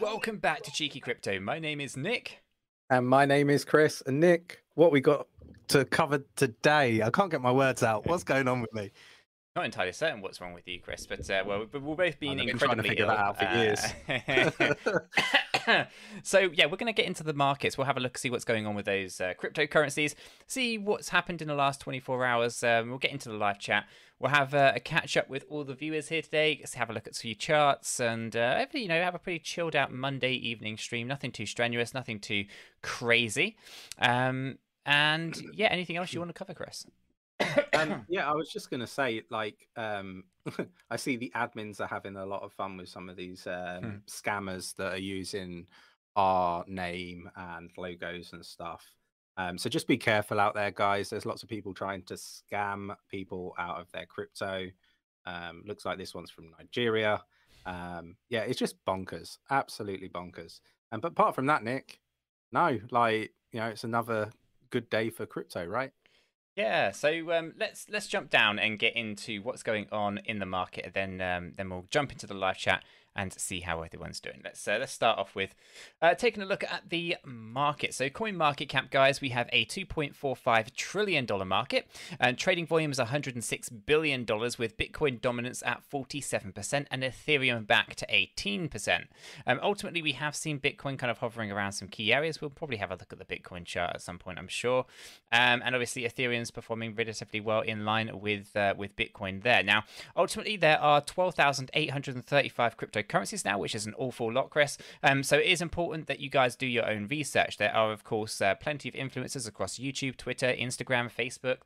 welcome back to Cheeky Crypto. My name is Nick. And my name is Chris. And Nick, what we got to cover today? I can't get my words out. What's going on with me? Not entirely certain what's wrong with you, Chris, but uh, well, we've both been I've been incredibly trying to figure ill. that out for years. Uh, so yeah, we're going to get into the markets. We'll have a look, see what's going on with those uh, cryptocurrencies, see what's happened in the last 24 hours. Um, we'll get into the live chat. We'll have uh, a catch up with all the viewers here today. Let's have a look at a few charts and uh, hopefully, you know, have a pretty chilled out Monday evening stream. Nothing too strenuous, nothing too crazy. Um, and yeah, anything else you want to cover, Chris? um, yeah, I was just gonna say, like, um, I see the admins are having a lot of fun with some of these um, Hmm. scammers that are using our name and logos and stuff. Um, so just be careful out there, guys. There's lots of people trying to scam people out of their crypto. Um, looks like this one's from Nigeria. Um, yeah, it's just bonkers, absolutely bonkers. And but apart from that, Nick, no, like you know, it's another good day for crypto, right? Yeah, so um, let's let's jump down and get into what's going on in the market, and then um, then we'll jump into the live chat and see how everyone's doing. Let's uh, let's start off with uh, taking a look at the market. So, coin market cap, guys, we have a 2.45 trillion dollar market, and trading volume is 106 billion dollars, with Bitcoin dominance at 47 percent and Ethereum back to 18 percent. Um, ultimately, we have seen Bitcoin kind of hovering around some key areas. We'll probably have a look at the Bitcoin chart at some point, I'm sure. Um, and obviously, Ethereum's performing relatively well in line with uh, with Bitcoin there. Now, ultimately, there are 12,835 cryptocurrencies now, which is an awful lot, Chris. Um, so it is important that you guys do your own research. There are, of course, uh, plenty of influencers across YouTube, Twitter, Instagram, Facebook,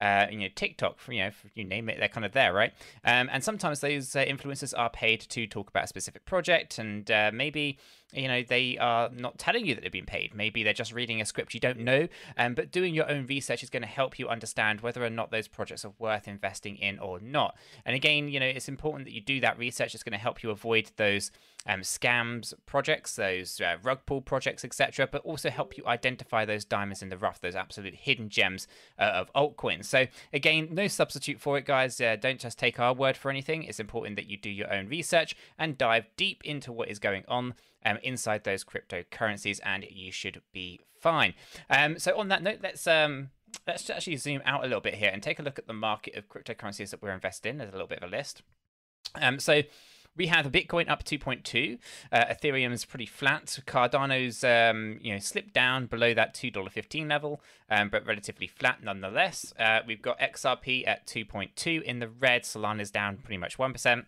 uh, you know, TikTok, you know, you name it, they're kind of there, right? Um, and sometimes those uh, influencers are paid to talk about a specific project, and uh, maybe you know they are not telling you that they've been paid. Maybe they're just reading a script you don't know. Um, but doing your own research is going to help you understand whether or not those projects are worth investing in or not. And again, you know, it's important that you do that research. It's going to help you avoid those um, scams projects, those uh, rug pull projects, etc. But also help you identify those diamonds in the rough, those absolute hidden gems uh, of altcoins. So again, no substitute for it, guys. Uh, don't just take our word for anything. It's important that you do your own research and dive deep into what is going on um, inside those cryptocurrencies, and you should be fine. Um, so on that note, let's um, let's actually zoom out a little bit here and take a look at the market of cryptocurrencies that we're invested in. There's a little bit of a list. Um, so we have Bitcoin up 2.2. Uh, Ethereum's pretty flat. Cardano's um, you know slipped down below that $2.15 level, um, but relatively flat nonetheless. Uh, we've got XRP at 2.2 in the red. Solana's down pretty much 1%.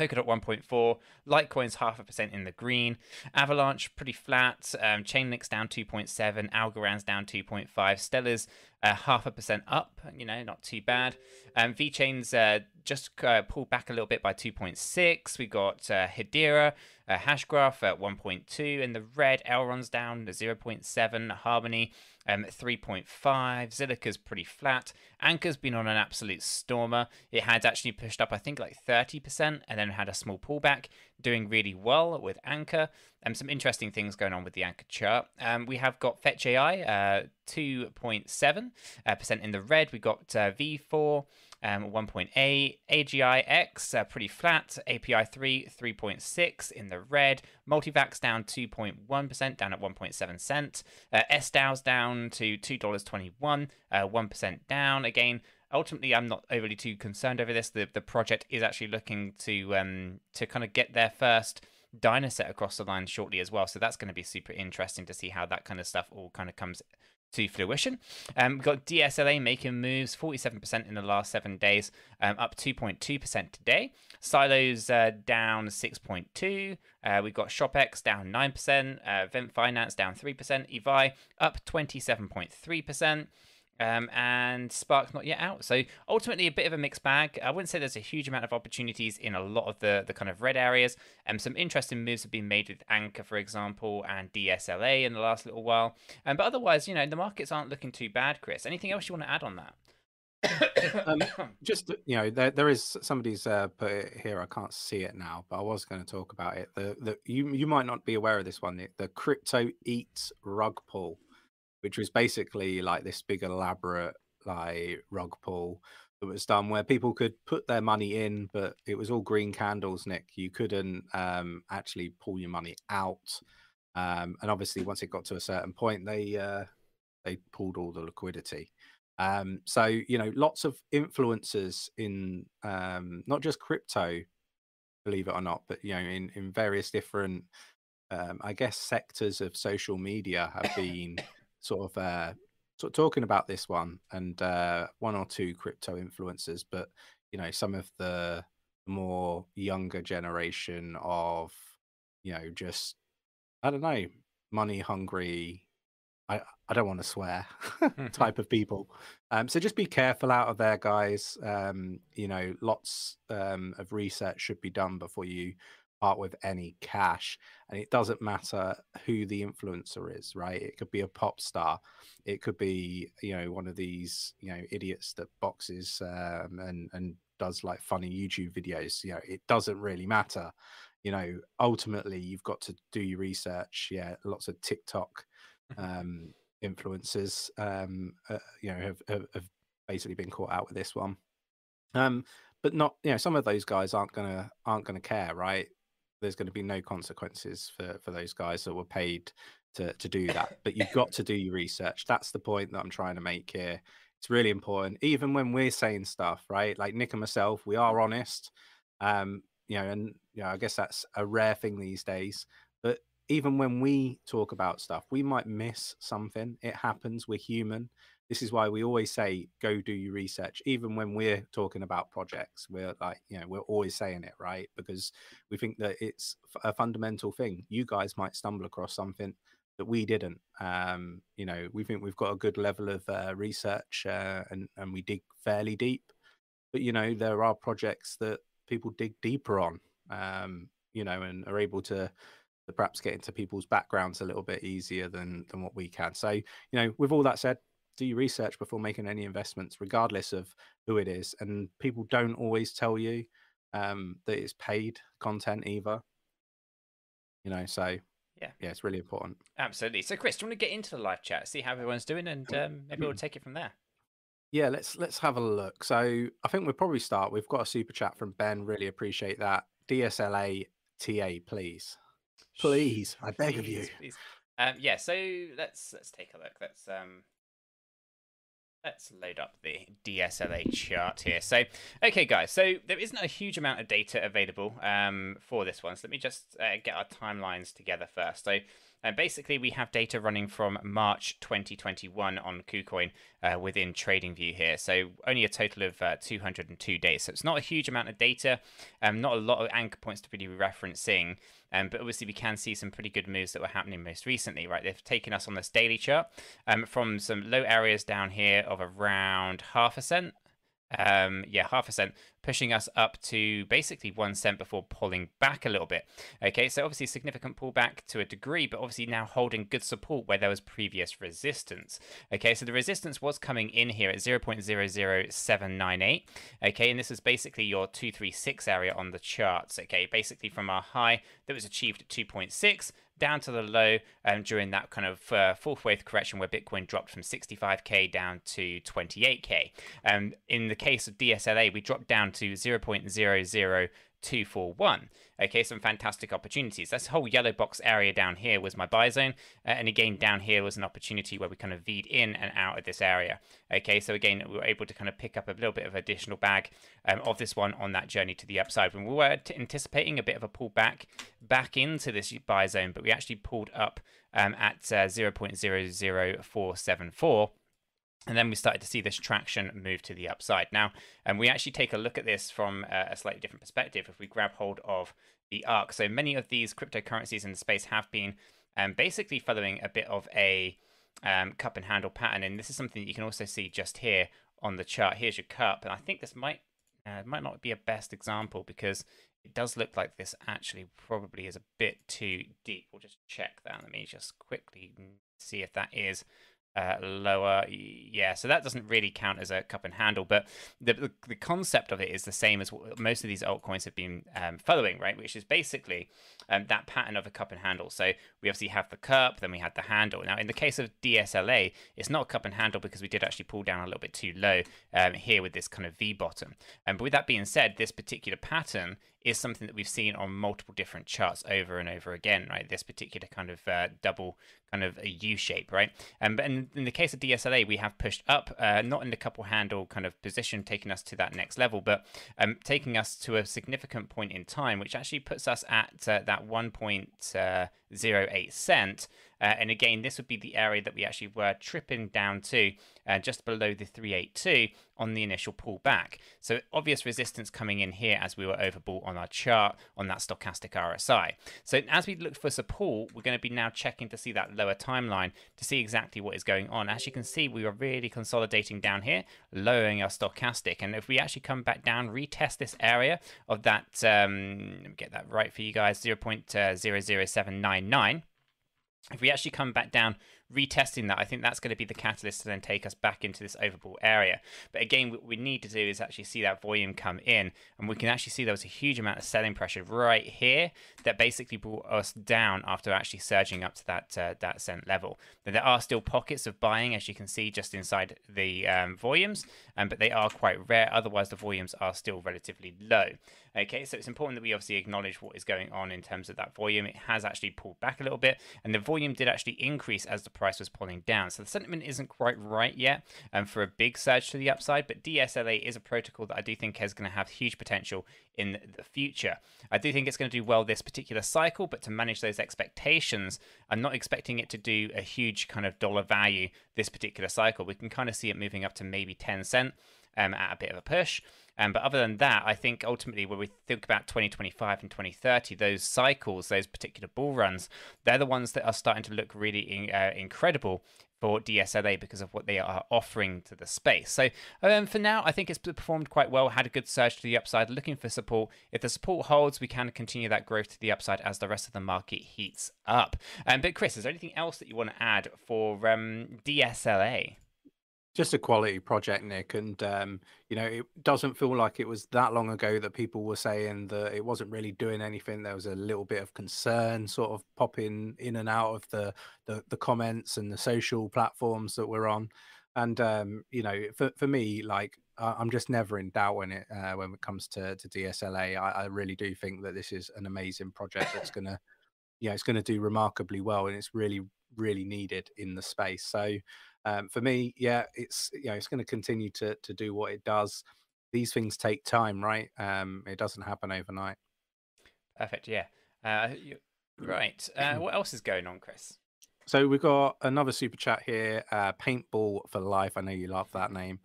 Polkadot 1.4, Litecoin's half a percent in the green, Avalanche pretty flat, um, Chainlink's down 2.7, Algorand's down 2.5, Stellar's uh, half a percent up, you know, not too bad. Um, VeChain's uh, just uh, pulled back a little bit by 2.6. We've got uh, Hedera, uh, Hashgraph at 1.2 in the red, Elrond's down to 0.7, Harmony um, 3.5. Zilliqa's pretty flat. Anchor's been on an absolute stormer. It had actually pushed up, I think, like 30%, and then had a small pullback, doing really well with Anchor. Um, some interesting things going on with the Anchor chart. Um, we have got Fetch AI, uh, 2.7 uh, percent in the red. We've got uh, V4. Um, 1.8, AGI X uh, pretty flat, API 3 3.6 in the red, Multivax down 2.1%, down at 1.7 cent, uh, SDAO's down to $2.21, uh, 1% down. Again, ultimately, I'm not overly too concerned over this. The the project is actually looking to um to kind of get their first Dynaset across the line shortly as well. So that's going to be super interesting to see how that kind of stuff all kind of comes to fruition. Um, we've got DSLA making moves, 47% in the last seven days, um, up 2.2% today. Silos uh, down 6.2. Uh, we've got ShopX down 9%, uh, Vent Finance down 3%, Evi up 27.3%. Um, and Spark's not yet out. So ultimately, a bit of a mixed bag. I wouldn't say there's a huge amount of opportunities in a lot of the, the kind of red areas. And um, some interesting moves have been made with Anchor, for example, and DSLA in the last little while. Um, but otherwise, you know, the markets aren't looking too bad, Chris. Anything else you want to add on that? Um, just you know, there there is somebody's uh, put it here. I can't see it now, but I was going to talk about it. The the you you might not be aware of this one. The, the crypto eats rug pull, which was basically like this big elaborate like rug pull that was done where people could put their money in, but it was all green candles, Nick. You couldn't um, actually pull your money out. Um, and obviously, once it got to a certain point, they uh, they pulled all the liquidity. Um, so you know, lots of influencers in um, not just crypto, believe it or not, but you know, in in various different, um, I guess, sectors of social media have been sort of uh, sort of talking about this one and uh, one or two crypto influencers, but you know, some of the more younger generation of you know just I don't know money hungry I, I don't want to swear type of people. Um, so just be careful out of there, guys. Um, you know, lots um, of research should be done before you with any cash. And it doesn't matter who the influencer is, right? It could be a pop star. It could be, you know, one of these, you know, idiots that boxes um, and, and does like funny YouTube videos. You know, it doesn't really matter. You know, ultimately, you've got to do your research. Yeah, lots of TikTok um, influencers, um, uh, you know, have, have, have basically been caught out with this one. Um, but not, you know, some of those guys aren't gonna aren't gonna care, right? There's going to be no consequences for for those guys that were paid to to do that. But you've got to do your research. That's the point that I'm trying to make here. It's really important, even when we're saying stuff, right? Like Nick and myself, we are honest. Um, you know, and you know, I guess that's a rare thing these days. But even when we talk about stuff, we might miss something. It happens. We're human. This is why we always say, go do your research. Even when we're talking about projects, we're like, you know, we're always saying it, right? Because we think that it's a fundamental thing. You guys might stumble across something that we didn't. Um, you know, we think we've got a good level of uh, research uh, and, and we dig fairly deep. But, you know, there are projects that people dig deeper on, um, you know, and are able to to perhaps get into people's backgrounds a little bit easier than than what we can. So, you know, with all that said, do your research before making any investments, regardless of who it is. And people don't always tell you um, that it's paid content either. You know, so yeah, yeah, it's really important. Absolutely. So, Chris, do you want to get into the live chat, see how everyone's doing, and um, maybe we'll take it from there. Yeah, let's let's have a look. So I think we'll probably start. We've got a super chat from Ben. Really appreciate that. DSLA TA, please. Please, I beg of you. Please. Um, yeah, so let's let's take a look. Let's um let's load up the DSLA chart here. So, okay, guys. So there isn't a huge amount of data available um for this one. So let me just uh, get our timelines together first. So and basically, we have data running from March 2021 on KuCoin uh, within TradingView here. So only a total of uh, 202 days. So it's not a huge amount of data, um, not a lot of anchor points to really be referencing. Um, but obviously, we can see some pretty good moves that were happening most recently, right? They've taken us on this daily chart um, from some low areas down here of around half a cent um, yeah, half a cent, pushing us up to basically one cent before pulling back a little bit. Okay, so obviously significant pullback to a degree, but obviously now holding good support where there was previous resistance. Okay, so the resistance was coming in here at 0.00798. Okay, and this is basically your 236 area on the charts. Okay, basically from our high that was achieved at 2.6 down to the low um, during that kind of uh, fourth wave correction where Bitcoin dropped from 65k down to 28k. Um, in the case of DSLA, we dropped down to 0.00241. Okay, some fantastic opportunities. This whole yellow box area down here was my buy zone. Uh, and again, down here was an opportunity where we kind of V'd in and out of this area. Okay, so again, we were able to kind of pick up a little bit of additional bag um, of this one on that journey to the upside. When we were anticipating a bit of a pullback back into this buy zone, but we actually pulled up um, at uh, 0.00474 and then we started to see this traction move to the upside. Now, and we actually take a look at this from a slightly different perspective. If we grab hold of the ARC. so many of these cryptocurrencies in the space have been um, basically following a bit of a um, cup and handle pattern, and this is something that you can also see just here on the chart. Here's your cup, and I think this might uh, might not be a best example because it does look like this actually probably is a bit too deep. We'll just check that. Let me just quickly see if that is uh, lower. Yeah, so that doesn't really count as a cup and handle, but the, the, concept of it is the same as what most of these altcoins have been um, following, right? Which is basically um, that pattern of a cup and handle. So we obviously have the cup, then we had the handle. Now, in the case of DSLA, it's not a cup and handle because we did actually pull down a little bit too low um, here with this kind of V bottom. Um, but with that being said, this particular pattern is something that we've seen on multiple different charts over and over again, right? This particular kind of uh, double kind of a U shape, right? Um, but in, in, the case of DSLA, we have pushed up, uh, not in the cup and handle kind of position, taking us to that next level, but um, taking us to a significant point in time, which actually puts us at uh, that one point. Uh, 0.08 cent. Uh, and again, this would be the area that we actually were tripping down to uh, just below the 382 on the initial pullback. So obvious resistance coming in here as we were overbought on our chart on that stochastic RSI. So as we look for support, we're going to be now checking to see that lower timeline to see exactly what is going on. As you can see, we are really consolidating down here, lowering our stochastic. And if we actually come back down, retest this area of that, um, let me get that right for you guys, zero point uh, zero zero seven nine. 0.00799 if we actually come back down retesting that, I think that's going to be the catalyst to then take us back into this overbought area. But again, what we need to do is actually see that volume come in, and we can actually see there was a huge amount of selling pressure right here that basically brought us down after actually surging up to that uh, that cent level. Now, there are still pockets of buying, as you can see just inside the um, volumes, um, but they are quite rare. Otherwise, the volumes are still relatively low. Okay, so it's important that we obviously acknowledge what is going on in terms of that volume. It has actually pulled back a little bit, and the volume did actually increase as the price was pulling down. So the sentiment isn't quite right yet um, for a big surge to the upside, but DSLA is a protocol that I do think is going to have huge potential in the future. I do think it's going to do well this particular cycle, but to manage those expectations, I'm not expecting it to do a huge kind of dollar value this particular cycle. We can kind of see it moving up to maybe 10 cent um, at a bit of a push. Um, but other than that, I think ultimately when we think about 2025 and 2030, those cycles, those particular bull runs, they're the ones that are starting to look really in, uh, incredible for DSLA because of what they are offering to the space. So um, for now, I think it's performed quite well, had a good surge to the upside, looking for support. If the support holds, we can continue that growth to the upside as the rest of the market heats up. Um, but Chris, is there anything else that you want to add for um, DSLA? Just a quality project nick and um, you know it doesn't feel like it was that long ago that people were saying that it wasn't really doing anything. There was a little bit of concern sort of popping in and out of the the, the comments and the social platforms that we're on. And um, you know for, for me like i'm just never in doubt when it uh, when it comes to to dsla I, I really do think that this is an amazing project that's gonna yeah it's gonna do remarkably well and it's really really needed in the space so um, for me, yeah, it's you know it's going to continue to to do what it does. These things take time, right? Um, it doesn't happen overnight. Perfect. Yeah. Uh, you, right. Uh, what else is going on, Chris? So we've got another super chat here. Uh, Paintball for life. I know you love that name.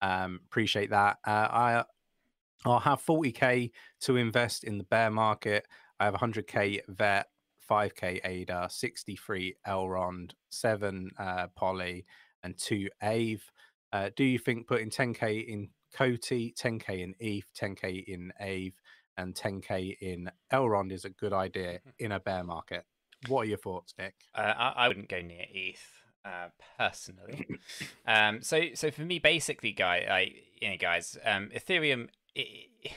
Um, appreciate that. Uh, I I'll have 40k to invest in the bear market. I have 100k vet, 5k ADA, 63 Elrond, seven uh, Poly, and two Aave. Uh, do you think putting 10k in COTI, 10k in ETH, 10k in Aave, and 10k in Elrond is a good idea mm-hmm. in a bear market? What are your thoughts, Nick? Uh, I, I, wouldn't go near ETH uh, personally. um, so, so for me, basically, guy, I, you know, guys, um, Ethereum it, it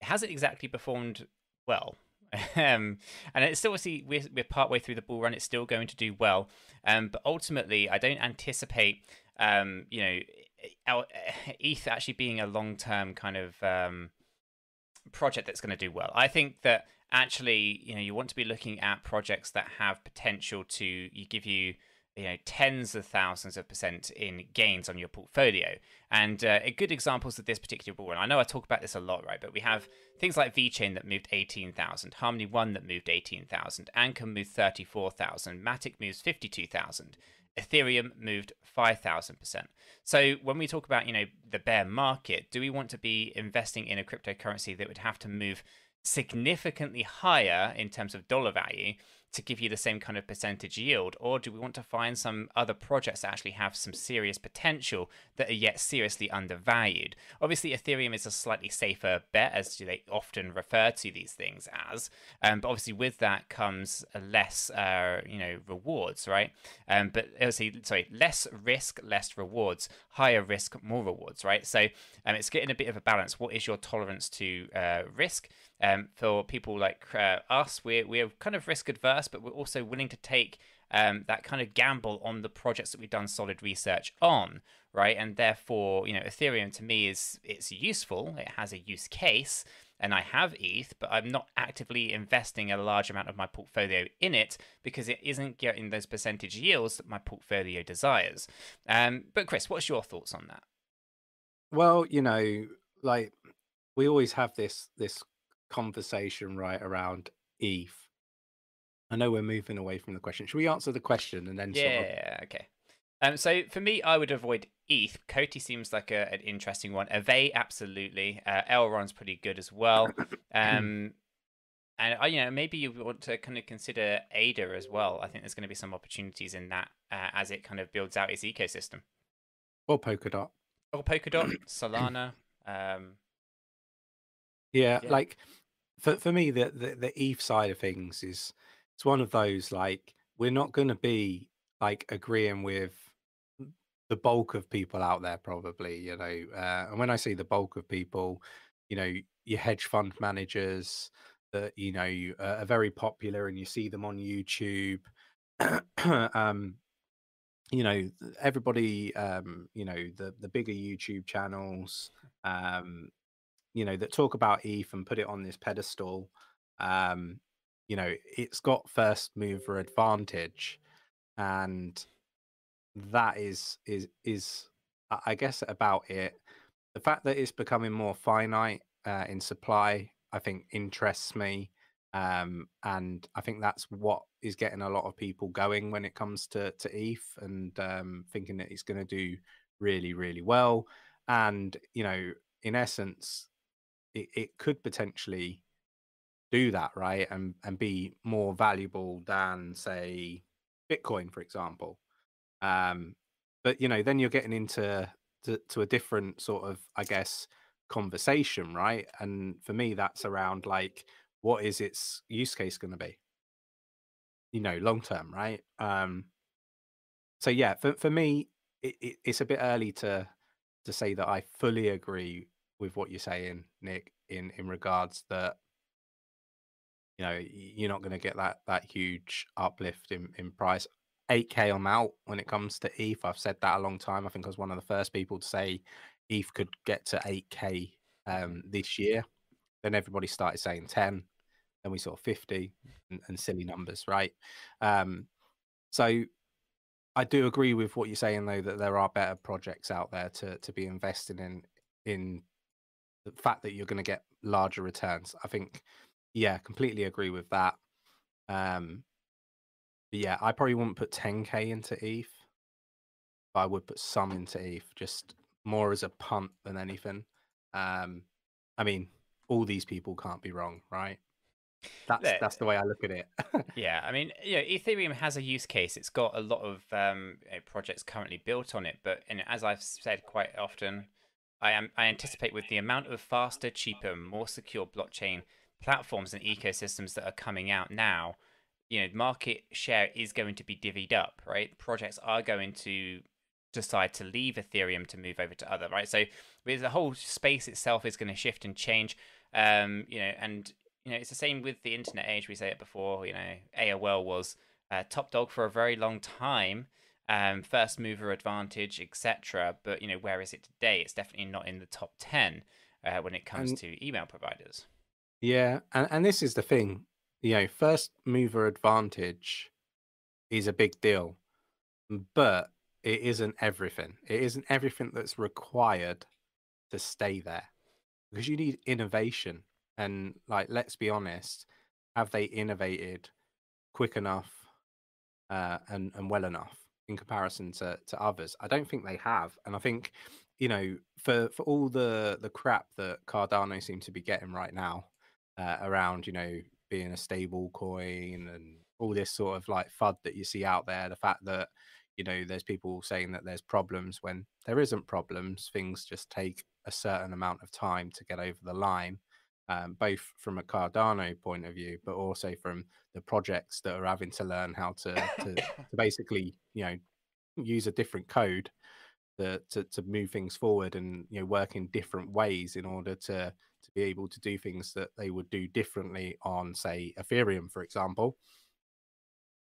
hasn't exactly performed well. Um, and it's still obviously we're, we're partway through the bull run. It's still going to do well, um, but ultimately, I don't anticipate, um, you know, our, ETH actually being a long term kind of um, project that's going to do well. I think that actually, you know, you want to be looking at projects that have potential to you give you you know tens of thousands of percent in gains on your portfolio. And uh, good examples of this particular bull run i know i talk about this a lot right but we have things like VeChain that moved 18000 harmony one that moved 18000 anchor moved 34000 matic moves 52000 ethereum moved 5000% so when we talk about you know the bear market do we want to be investing in a cryptocurrency that would have to move significantly higher in terms of dollar value to give you the same kind of percentage yield? Or do we want to find some other projects that actually have some serious potential that are yet seriously undervalued? Obviously, Ethereum is a slightly safer bet, as they often refer to these things as. Um, but obviously, with that comes less, uh, you know, rewards, right? Um, but obviously, sorry, less risk, less rewards. Higher risk, more rewards, right? So um, it's getting a bit of a balance. What is your tolerance to uh, risk? Um, for people like uh, us, we're we're kind of risk adverse, but we're also willing to take um, that kind of gamble on the projects that we've done solid research on, right? And therefore, you know, Ethereum to me is it's useful. It has a use case, and I have ETH, but I'm not actively investing a large amount of my portfolio in it because it isn't getting those percentage yields that my portfolio desires. Um, but Chris, what's your thoughts on that? Well, you know, like we always have this this conversation right around ETH. I know we're moving away from the question. Should we answer the question and then? Yeah, sort of... okay. Um, so for me, I would avoid ETH. COTI seems like a, an interesting one. Aave, absolutely. Uh, Elrond's pretty good as well. Um, and uh, you know maybe you want to kind of consider ADA as well. I think there's going to be some opportunities in that uh, as it kind of builds out its ecosystem. Or Polkadot. Or Polkadot, Solana. Um, yeah, yeah, like for for me, the, the the ETH side of things is it's one of those like we're not going to be like agreeing with the bulk of people out there, probably. You know, uh, and when I say the bulk of people, you know, your hedge fund managers that you know uh, are very popular, and you see them on YouTube. um, you know everybody um you know the the bigger youtube channels um you know that talk about eth and put it on this pedestal um you know it's got first mover advantage and that is is is i guess about it the fact that it's becoming more finite uh, in supply i think interests me um, and I think that's what is getting a lot of people going when it comes to to ETH and um, thinking that it's going to do really really well. And you know, in essence, it, it could potentially do that right and and be more valuable than say Bitcoin, for example. Um, but you know, then you're getting into to, to a different sort of, I guess, conversation, right? And for me, that's around like what is its use case going to be you know long term right um so yeah for, for me it, it, it's a bit early to to say that i fully agree with what you're saying nick in in regards that you know you're not going to get that that huge uplift in in price 8k on out when it comes to eth i've said that a long time i think i was one of the first people to say eth could get to 8k um this year then everybody started saying 10 then we saw 50 and, and silly numbers, right? Um, so I do agree with what you're saying, though, that there are better projects out there to to be invested in. In the fact that you're going to get larger returns, I think, yeah, completely agree with that. Um, yeah, I probably wouldn't put 10k into ETH, but I would put some into ETH, just more as a punt than anything. Um, I mean, all these people can't be wrong, right? That's that's the way I look at it. yeah, I mean, you know, Ethereum has a use case. It's got a lot of um, projects currently built on it, but and as I've said quite often, I am I anticipate with the amount of faster, cheaper, more secure blockchain platforms and ecosystems that are coming out now, you know, market share is going to be divvied up, right? Projects are going to decide to leave Ethereum to move over to other, right? So the whole space itself is going to shift and change. Um, you know, and you know, it's the same with the internet age. We say it before. You know, AOL was uh, top dog for a very long time, um, first mover advantage, etc. But you know, where is it today? It's definitely not in the top ten uh, when it comes and, to email providers. Yeah, and and this is the thing. You know, first mover advantage is a big deal, but it isn't everything. It isn't everything that's required to stay there because you need innovation and like, let's be honest, have they innovated quick enough uh, and and well enough in comparison to to others? I don't think they have, and I think you know for for all the the crap that Cardano seems to be getting right now uh, around you know being a stable coin and all this sort of like fud that you see out there, the fact that you know there's people saying that there's problems when there isn't problems, things just take a certain amount of time to get over the line. Um, both from a Cardano point of view, but also from the projects that are having to learn how to, to, to basically, you know, use a different code to, to, to move things forward and you know work in different ways in order to to be able to do things that they would do differently on say ethereum for example.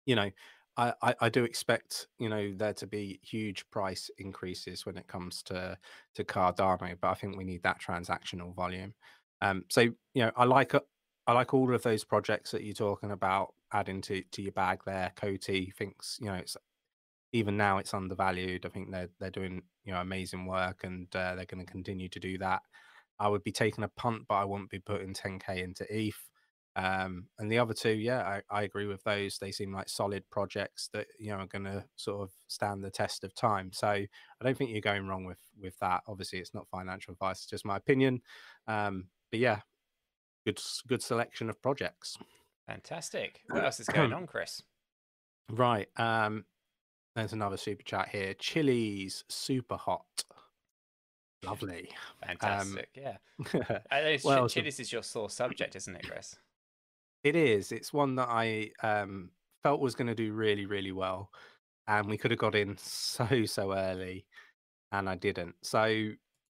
You know I, I, I do expect you know there to be huge price increases when it comes to to cardano but i think we need that transactional volume. Um so you know i like i like all of those projects that you're talking about adding to to your bag there COTI thinks you know it's even now it's undervalued. I think they're they're doing you know amazing work, and uh, they're going to continue to do that. I would be taking a punt, but I wouldn't be putting 10k into ETH. Um, and the other two, yeah, I, I agree with those. They seem like solid projects that you know are going to sort of stand the test of time. So I don't think you're going wrong with with that. Obviously, it's not financial advice; it's just my opinion. Um, but yeah, good good selection of projects. Fantastic. What else is going on, Chris? Right. Um, there's another super chat here. Chiliz super hot. Lovely. Um, Fantastic. Um, yeah. I know well, Chiliz so... is your sore subject, isn't it, Chris? It is. It's one that I um, felt was going to do really, really well. And we could have got in so, so early. And I didn't. So,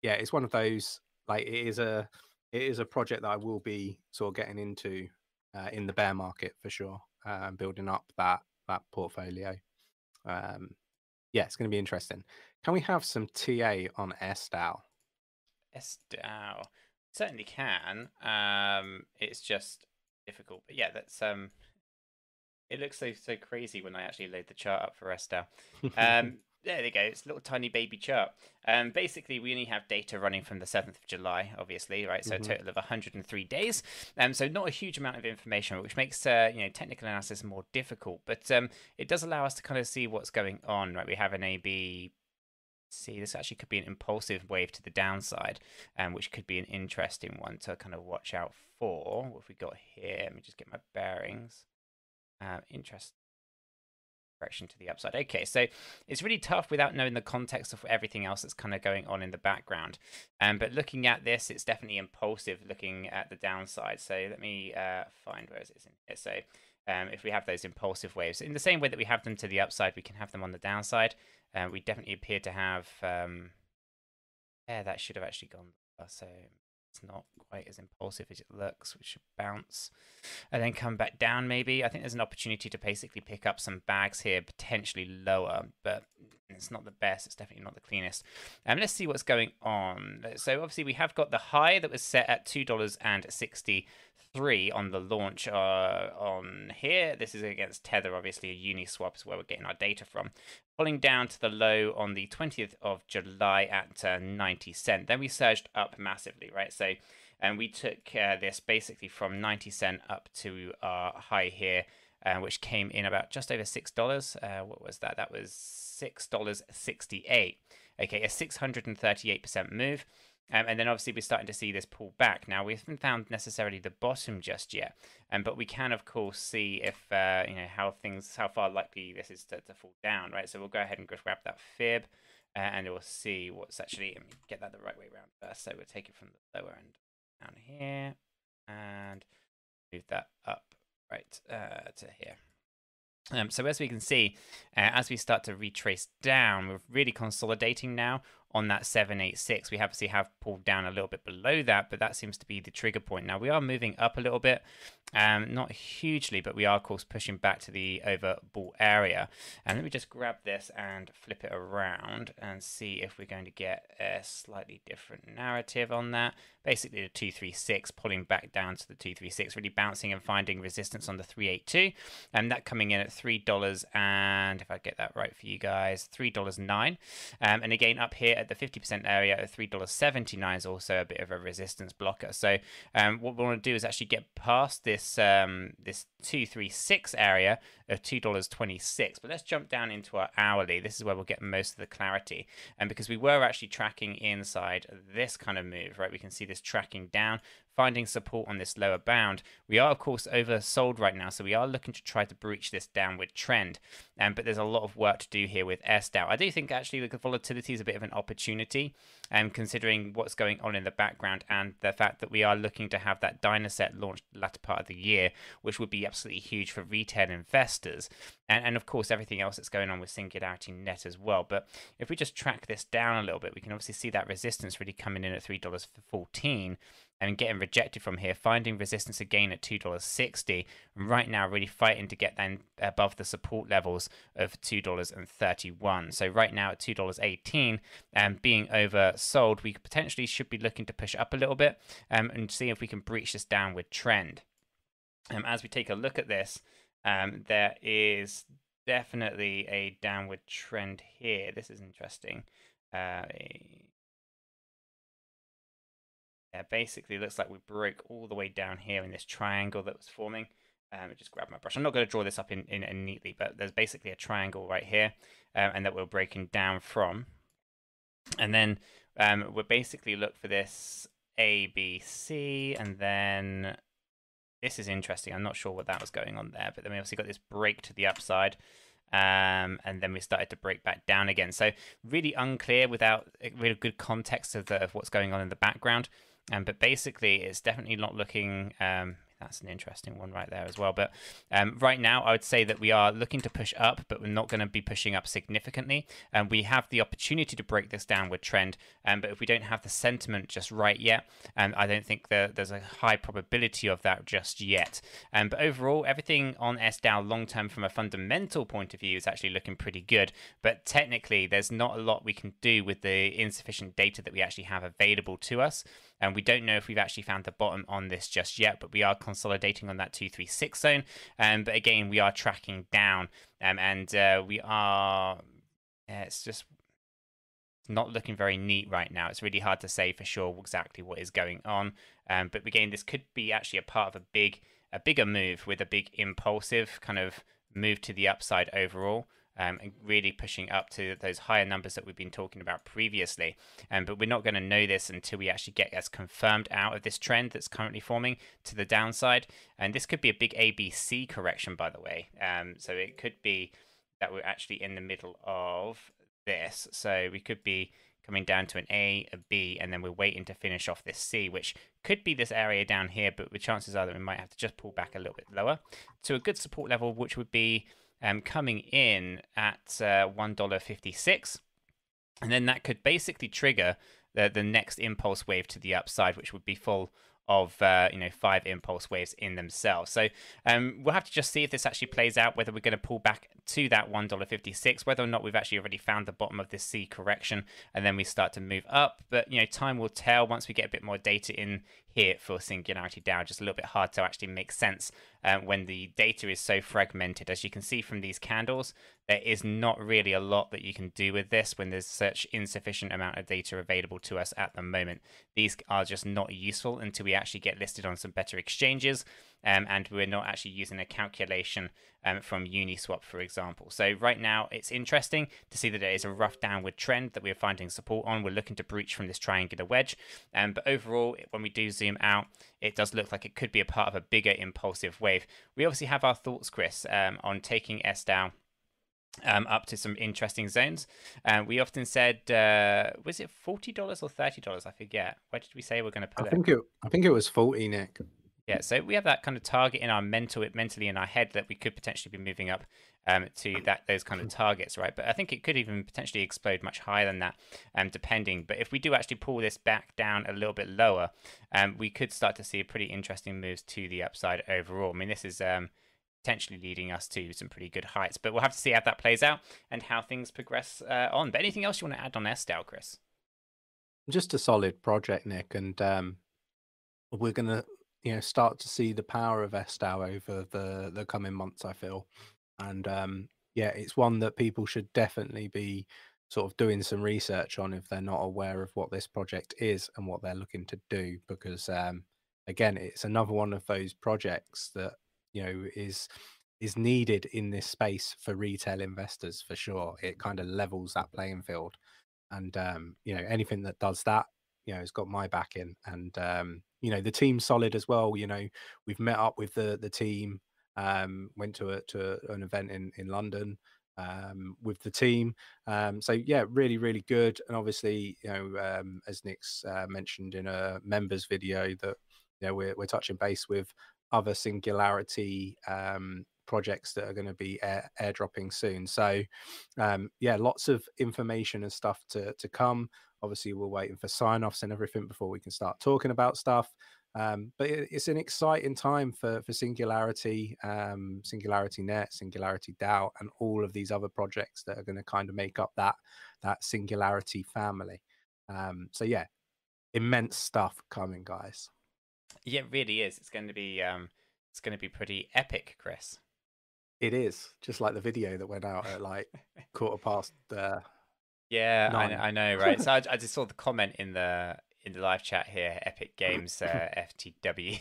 yeah, it's one of those, like, it is a. It is a project that I will be sort of getting into uh, in the bear market for sure, uh, building up that that portfolio. Um, yeah, it's going to be interesting. Can we have some TA on SDAO? SDAO certainly can. Um, it's just difficult, but yeah, that's um, it looks so so crazy when I actually load the chart up for SDAO. Um, there they go. It's a little tiny baby chart. Um, basically, we only have data running from the 7th of July, obviously, right? So mm-hmm. a total of 103 days. Um, so not a huge amount of information, which makes uh, you know technical analysis more difficult. But um, it does allow us to kind of see what's going on, right? We have an AB. See, this actually could be an impulsive wave to the downside, um, which could be an interesting one to kind of watch out for. What have we got here? Let me just get my bearings. Uh, interesting correction to the upside. Okay, so it's really tough without knowing the context of everything else that's kind of going on in the background. Um, but looking at this, it's definitely impulsive looking at the downside. So let me uh, find where is it in here. So um, if we have those impulsive waves, in the same way that we have them to the upside, we can have them on the downside. Uh, we definitely appear to have, um, yeah, that should have actually gone. So it's not quite as impulsive as it looks, which should bounce and then come back down maybe. I think there's an opportunity to basically pick up some bags here, potentially lower, but it's not the best. It's definitely not the cleanest. Um, let's see what's going on. So obviously we have got the high that was set at $2.60 three on the launch uh, on here. This is against Tether, obviously a Uniswap is where we're getting our data from. Pulling down to the low on the 20th of July at uh, 90 cent. Then we surged up massively, right? So, and we took uh, this basically from 90 cent up to our high here, uh, which came in about just over six dollars. Uh, what was that? That was six dollars 68. Okay, a 638% move. Um, and then obviously we're starting to see this pull back. Now we haven't found necessarily the bottom just yet, um, but we can of course see if uh, you know how things, how far likely this is to, to fall down, right? So we'll go ahead and grab that fib, uh, and we'll see what's actually. Get that the right way around first. So we'll take it from the lower end down here, and move that up right uh, to here. Um, so as we can see, uh, as we start to retrace down, we're really consolidating now on that 786. We obviously have pulled down a little bit below that, but that seems to be the trigger point. Now we are moving up a little bit, um, not hugely, but we are of course pushing back to the overbought area. And let me just grab this and flip it around and see if we're going to get a slightly different narrative on that. Basically the 236 pulling back down to the 236, really bouncing and finding resistance on the 382, and that coming in at three dollars and if I get that right for you guys, three dollars nine. Um, and again up here at the 50% area at $3.79 is also a bit of a resistance blocker. So um, what we want to do is actually get past this um, this 236 area of $2.26. But let's jump down into our hourly. This is where we'll get most of the clarity. And because we were actually tracking inside this kind of move, right, we can see this tracking down finding support on this lower bound. We are, of course, oversold right now, so we are looking to try to breach this downward trend. Um, but there's a lot of work to do here with SDAO. I do think actually the volatility is a bit of an opportunity, um, considering what's going on in the background and the fact that we are looking to have that Dynaset launched latter part of the year, which would be absolutely huge for retail investors. And, and of course, everything else that's going on with SingularityNET as well. But if we just track this down a little bit, we can obviously see that resistance really coming in at $3.14 and getting rejected from here, finding resistance again at $2.60, and right now really fighting to get then above the support levels of $2.31. So right now at $2.18 and um, being oversold, we potentially should be looking to push up a little bit um, and see if we can breach this downward trend. Um, as we take a look at this, um, there is definitely a downward trend here. This is interesting. Uh, yeah, basically looks like we broke all the way down here in this triangle that was forming. Um, just grab my brush. I'm not going to draw this up in, in, in, neatly, but there's basically a triangle right here, um, and that we're breaking down from. And then um, we'll basically look for this A, B, C, and then this is interesting. I'm not sure what that was going on there, but then we obviously got this break to the upside. Um, and then we started to break back down again. So really unclear without really good context of, the, of what's going on in the background. Um, but basically, it's definitely not looking. Um, that's an interesting one right there as well. But um, right now, I would say that we are looking to push up, but we're not going to be pushing up significantly. And um, we have the opportunity to break this downward trend. Um, but if we don't have the sentiment just right yet, um, I don't think that there's a high probability of that just yet. Um, but overall, everything on SDAO long term from a fundamental point of view is actually looking pretty good. But technically, there's not a lot we can do with the insufficient data that we actually have available to us. And we don't know if we've actually found the bottom on this just yet, but we are consolidating on that 236 zone. Um, but again, we are tracking down um, and uh, we are, yeah, it's just not looking very neat right now. It's really hard to say for sure exactly what is going on. Um, but again, this could be actually a part of a big, a bigger move with a big impulsive kind of move to the upside overall um, and really pushing up to those higher numbers that we've been talking about previously. Um, but we're not going to know this until we actually get us confirmed out of this trend that's currently forming to the downside. And this could be a big ABC correction, by the way. Um, so it could be that we're actually in the middle of this. So we could be coming down to an A, a B, and then we're waiting to finish off this C, which could be this area down here, but the chances are that we might have to just pull back a little bit lower to a good support level, which would be um, coming in at uh, $1.56. And then that could basically trigger the, the next impulse wave to the upside, which would be full of uh, you know five impulse waves in themselves. So um, we'll have to just see if this actually plays out, whether we're going to pull back to that one dollar fifty six, whether or not we've actually already found the bottom of this C correction, and then we start to move up. But you know, time will tell once we get a bit more data in here for Singularity DAO. Just a little bit hard to actually make sense uh, when the data is so fragmented. As you can see from these candles, there is not really a lot that you can do with this when there's such insufficient amount of data available to us at the moment. These are just not useful until we actually get listed on some better exchanges um, and we're not actually using a calculation um, from Uniswap, for example. So right now, it's interesting to see that there is a rough downward trend that we're finding support on. We're looking to breach from this triangular wedge, um, but overall, when we do zoom out, it does look like it could be a part of a bigger impulsive wave. We obviously have our thoughts, Chris, um, on taking SDAO um, up to some interesting zones. Um, we often said, uh, was it forty dollars or thirty dollars? I forget. Where did we say we're going to put I it? think it. I think it was forty, Nick. Yeah, so we have that kind of target in our mental, mentally in our head that we could potentially be moving up um, to that those kind of targets, right? But I think it could even potentially explode much higher than that, um, depending. But if we do actually pull this back down a little bit lower, um, we could start to see pretty interesting moves to the upside overall. I mean, this is um, potentially leading us to some pretty good heights, but we'll have to see how that plays out and how things progress uh, on. But anything else you want to add on SDAO, Chris? Just a solid project, Nick, and um, we're gonna you know start to see the power of SDAO over the the coming months. I feel, and um, yeah, it's one that people should definitely be sort of doing some research on if they're not aware of what this project is and what they're looking to do. Because um, again, it's another one of those projects that you know is is needed in this space for retail investors for sure. It kind of levels that playing field, and um, you know anything that does that, you know, has got my backing. And um, you know the team's solid as well. You know we've met up with the the team, um, went to a to an event in in London um, with the team. Um, so yeah, really, really good. And obviously, you know, um, as Nick's uh, mentioned in a members video, that you know we're we're touching base with other Singularity um, projects that are going to be air, airdropping soon. So um, yeah, lots of information and stuff to to come. Obviously, we're waiting for sign offs and everything before we can start talking about stuff. Um, but it, it's an exciting time for for Singularity, um, SingularityNET, Singularity DAO, and all of these other projects that are going to kind of make up that that Singularity family. Um, so yeah, immense stuff coming, guys. Yeah, it really is. It's going to be um, it's going to be pretty epic, Chris. It is just like the video that went out at like quarter past. Uh, yeah, I, I, know, right? so I, I, just saw the comment in the in the live chat here, Epic Games uh, FTW.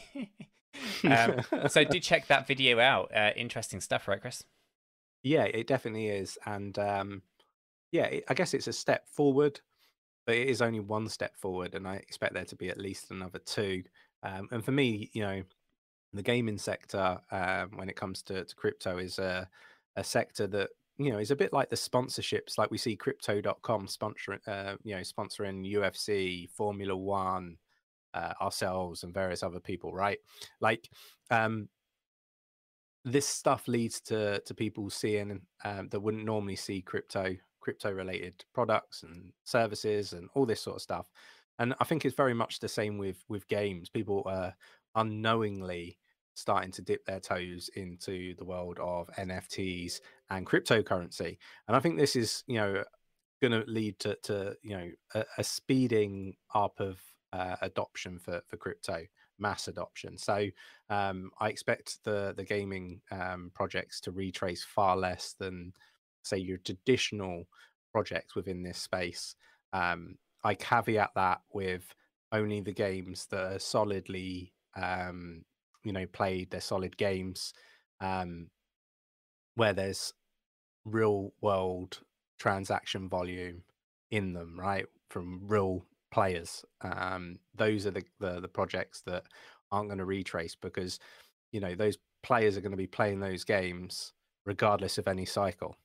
um, so do check that video out. Uh, interesting stuff, right, Chris? Yeah, it definitely is, and um, yeah, it, I guess it's a step forward, but it is only one step forward, and I expect there to be at least another two. Um, and for me, you know, the gaming sector um, when it comes to, to crypto is a, a sector that you know is a bit like the sponsorships like we see crypto.com sponsoring uh, you know sponsoring ufc formula one uh, ourselves and various other people right? Like um this stuff leads to to people seeing um, that wouldn't normally see crypto crypto related products and services and all this sort of stuff and i think it's very much the same with with games people uh unknowingly starting to dip their toes into the world of NFTs and cryptocurrency. And I think this is, you know, going to lead to, to you know, a, a speeding up of uh, adoption for, for crypto, mass adoption. So um, I expect the the gaming um, projects to retrace far less than, say, your traditional projects within this space. Um, I caveat that with only the games that are solidly um, you know played their solid games um, where there's real world transaction volume in them right from real players. Um, those are the, the, the projects that aren't going to retrace because you know those players are going to be playing those games regardless of any cycle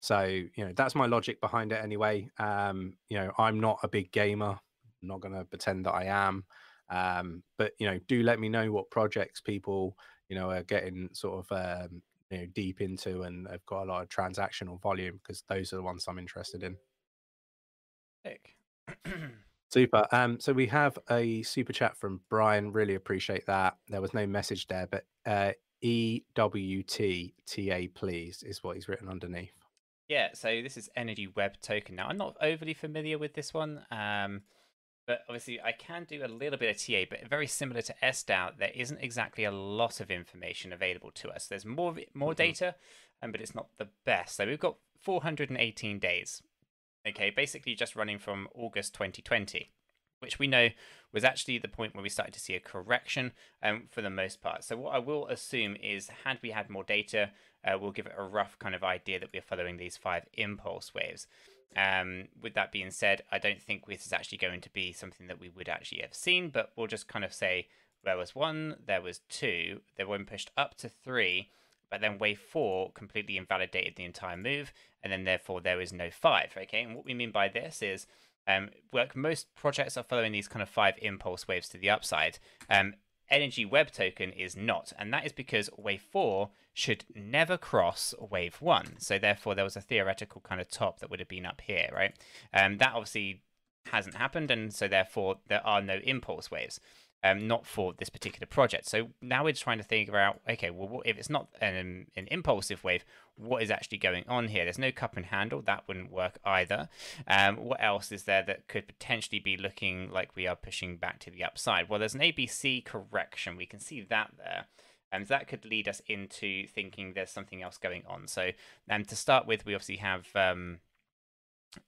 so you know that's my logic behind it anyway um, you know i'm not a big gamer I'm not going to pretend that i am um, but you know, do let me know what projects people you know are getting sort of um, you know deep into and they've got a lot of transactional volume because those are the ones I'm interested in. Super. Um, so we have a super chat from Brian. Really appreciate that. There was no message there, but uh, EWT please is what he's written underneath. Yeah. So this is Energy Web Token. Now I'm not overly familiar with this one. Um, but obviously, I can do a little bit of TA, but very similar to SDAO, there isn't exactly a lot of information available to us. There's more more mm-hmm. data, um, but it's not the best. So we've got 418 days. Okay, basically just running from August 2020, which we know was actually the point where we started to see a correction um, for the most part. So what I will assume is, had we had more data, uh, we'll give it a rough kind of idea that we're following these five impulse waves. Um, with that being said, I don't think this is actually going to be something that we would actually have seen, but we'll just kind of say there was one, there was two, they were pushed up to three, but then wave four completely invalidated the entire move, and then therefore there is no five. Okay, and what we mean by this is um, work most projects are following these kind of five impulse waves to the upside. Um, Energy Web Token is not, and that is because wave four should never cross wave one. So therefore, there was a theoretical kind of top that would have been up here, right? Um, that obviously hasn't happened, and so therefore there are no impulse waves um, not for this particular project. So now we're trying to figure out, okay, well, if it's not an, an impulsive wave, what is actually going on here? There's no cup and handle. That wouldn't work either. Um, what else is there that could potentially be looking like we are pushing back to the upside? Well, there's an ABC correction. We can see that there. And that could lead us into thinking there's something else going on. So um, to start with, we obviously have um,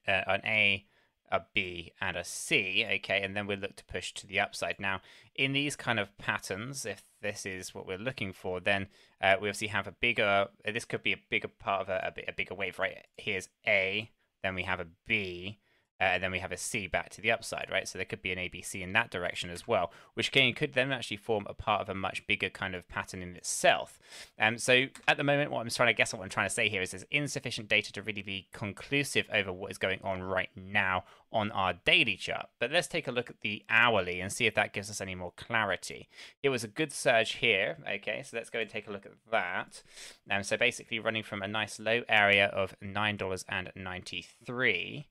uh, an A, a B and a C, okay, and then we look to push to the upside. Now, in these kind of patterns, if this is what we're looking for, then uh, we obviously have a bigger, this could be a bigger part of a, a, a bigger wave, right? Here's A, then we have a B, uh, and then we have a C back to the upside, right? So there could be an ABC in that direction as well, which again could then actually form a part of a much bigger kind of pattern in itself. Um, so at the moment, what I'm trying to guess, what I'm trying to say here is there's insufficient data to really be conclusive over what is going on right now on our daily chart. But let's take a look at the hourly and see if that gives us any more clarity. It was a good surge here. Okay, so let's go and take a look at that. Um, so basically running from a nice low area of $9.93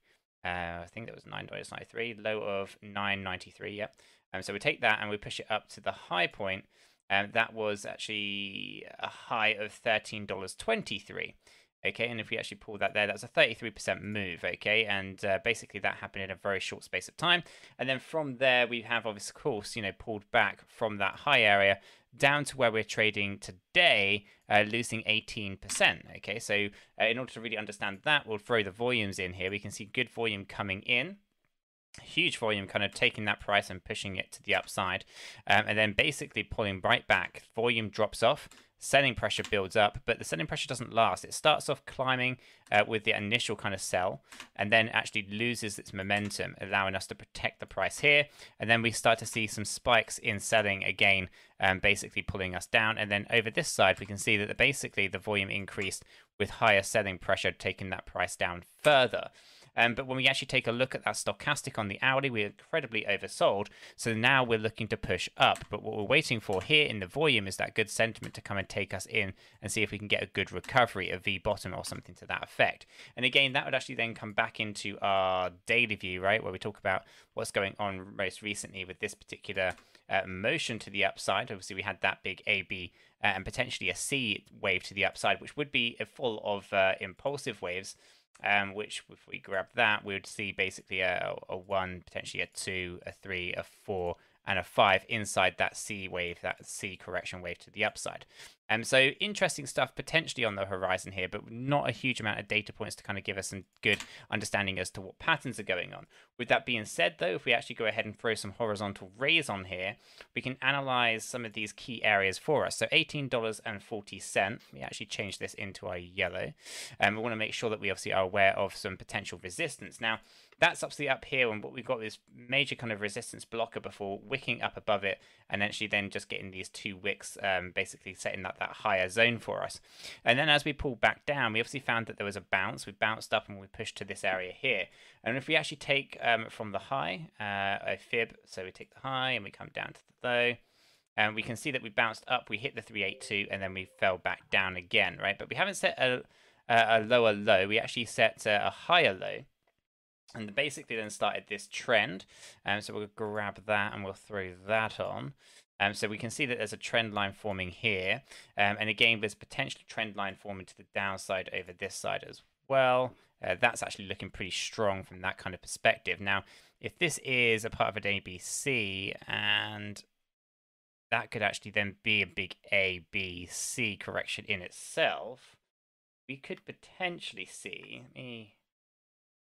uh, I think that was nine dollars ninety three, low of nine ninety three. Yep. Um, so we take that and we push it up to the high point, and that was actually a high of thirteen dollars twenty three. Okay, and if we actually pull that there, that's a 33% move, okay, and uh, basically that happened in a very short space of time. And then from there, we have, obviously of course, you know, pulled back from that high area down to where we're trading today, uh, losing 18%. Okay, so uh, in order to really understand that, we'll throw the volumes in here. We can see good volume coming in huge volume kind of taking that price and pushing it to the upside um, and then basically pulling right back volume drops off selling pressure builds up, but the selling pressure doesn't last. It starts off climbing uh, with the initial kind of sell and then actually loses its momentum, allowing us to protect the price here. And then we start to see some spikes in selling again, um, basically pulling us down. And then over this side, we can see that the, basically the volume increased with higher selling pressure, taking that price down further. Um, but when we actually take a look at that stochastic on the hourly, we're incredibly oversold. So now we're looking to push up. But what we're waiting for here in the volume is that good sentiment to come and take us in and see if we can get a good recovery, a V bottom or something to that effect. And again, that would actually then come back into our daily view, right, where we talk about what's going on most recently with this particular uh, motion to the upside. Obviously, we had that big AB uh, and potentially a C wave to the upside, which would be full of uh, impulsive waves um, which if we grab that, we would see basically a, a 1, potentially a 2, a 3, a 4, and a 5 inside that C wave, that C correction wave to the upside. Um, so interesting stuff potentially on the horizon here, but not a huge amount of data points to kind of give us some good understanding as to what patterns are going on. With that being said, though, if we actually go ahead and throw some horizontal rays on here, we can analyze some of these key areas for us. So $18.40, we actually change this into our yellow. And um, we want to make sure that we obviously are aware of some potential resistance. Now, that's obviously up here and what we've got is major kind of resistance blocker before wicking up above it and actually then just getting these two wicks um, basically setting that, that higher zone for us. And then as we pull back down, we obviously found that there was a bounce. We bounced up and we pushed to this area here. And if we actually take um, from the high uh, a fib, so we take the high and we come down to the low, and we can see that we bounced up, we hit the 382, and then we fell back down again, right? But we haven't set a, a lower low. We actually set a higher low and basically then started this trend. Um, so we'll grab that and we'll throw that on. Um, so we can see that there's a trend line forming here. Um, and again, there's potentially trend line forming to the downside over this side as well. Uh, that's actually looking pretty strong from that kind of perspective. Now, if this is a part of an ABC and that could actually then be a big ABC correction in itself, we could potentially see, me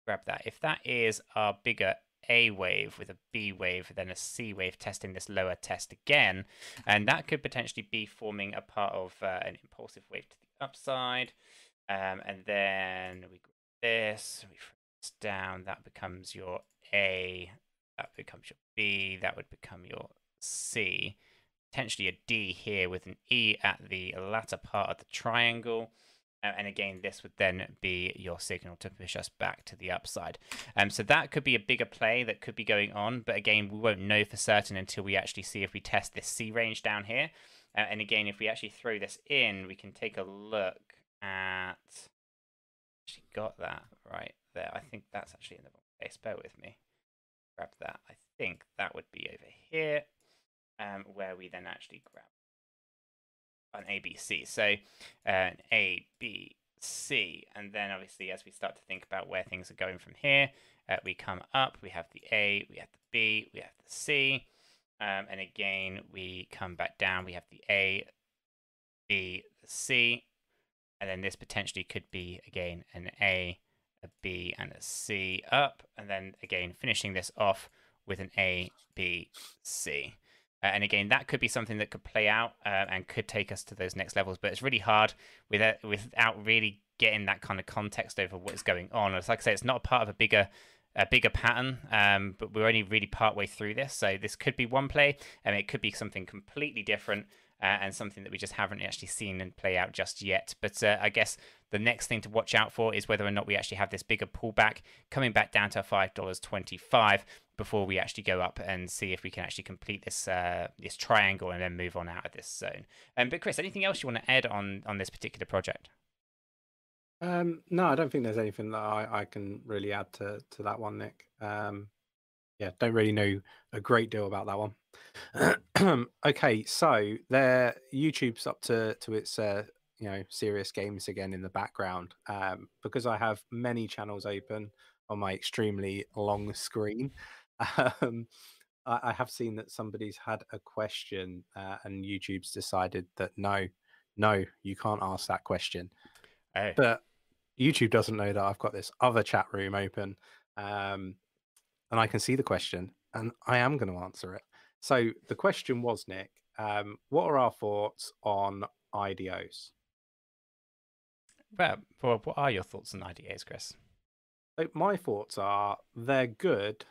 grab that. If that is our bigger A wave with a B wave, then a C wave testing this lower test again, and that could potentially be forming a part of uh, an impulsive wave to the upside. Um, and then we this, we this down, that becomes your A, that becomes your B, that would become your C. Potentially a D here with an E at the latter part of the triangle. Uh, and again, this would then be your signal to push us back to the upside. Um, so that could be a bigger play that could be going on. But again, we won't know for certain until we actually see if we test this C range down here. Uh, and again, if we actually throw this in, we can take a look at... Actually got that right there. I think that's actually in the wrong place. Bear with me. Grab that. I think that would be over here, um, where we then actually grab an ABC. So uh, an A, B, C, and then obviously as we start to think about where things are going from here, uh, we come up, we have the A, we have the B, we have the C, um, and again we come back down, we have the A, B, the C, and then this potentially could be again an A, a B, and a C up, and then again finishing this off with an A, B, C. Uh, and again, that could be something that could play out uh, and could take us to those next levels. But it's really hard without, without really getting that kind of context over what is going on. It's like I say, it's not a part of a bigger a bigger pattern, um, but we're only really part way through this. So this could be one play, and it could be something completely different uh, and something that we just haven't actually seen and play out just yet. But uh, I guess the next thing to watch out for is whether or not we actually have this bigger pullback coming back down to five dollars twenty-five before we actually go up and see if we can actually complete this uh, this triangle and then move on out of this zone. Um, but Chris, anything else you want to add on on this particular project? Um, no, I don't think there's anything that I, I can really add to to that one, Nick. Um, yeah, don't really know a great deal about that one. okay, so there, YouTube's up to to its uh, you know serious games again in the background um, because I have many channels open on my extremely long screen. Um, I, I have seen that somebody's had a question uh, and YouTube's decided that no, no, you can't ask that question. Oh. But YouTube doesn't know that I've got this other chat room open, um, and I can see the question, and I am going to answer it. So the question was, Nick, um, what are our thoughts on IDOs? Well, what are your thoughts on IDOs, Chris? So my thoughts are they're good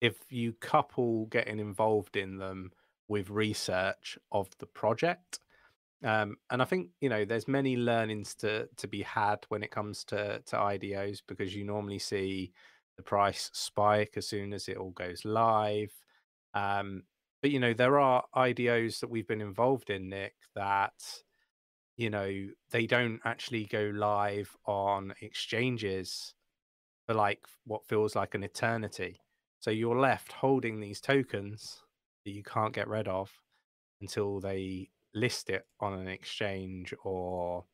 if you couple getting involved in them with research of the project. Um, and I think you know there's many learnings to to be had when it comes to to IDOs because you normally see the price spike as soon as it all goes live. Um, but you know there are IDOs that we've been involved in, Nick, that you know they don't actually go live on exchanges for like what feels like an eternity. So you're left holding these tokens that you can't get rid of until they list it on an exchange or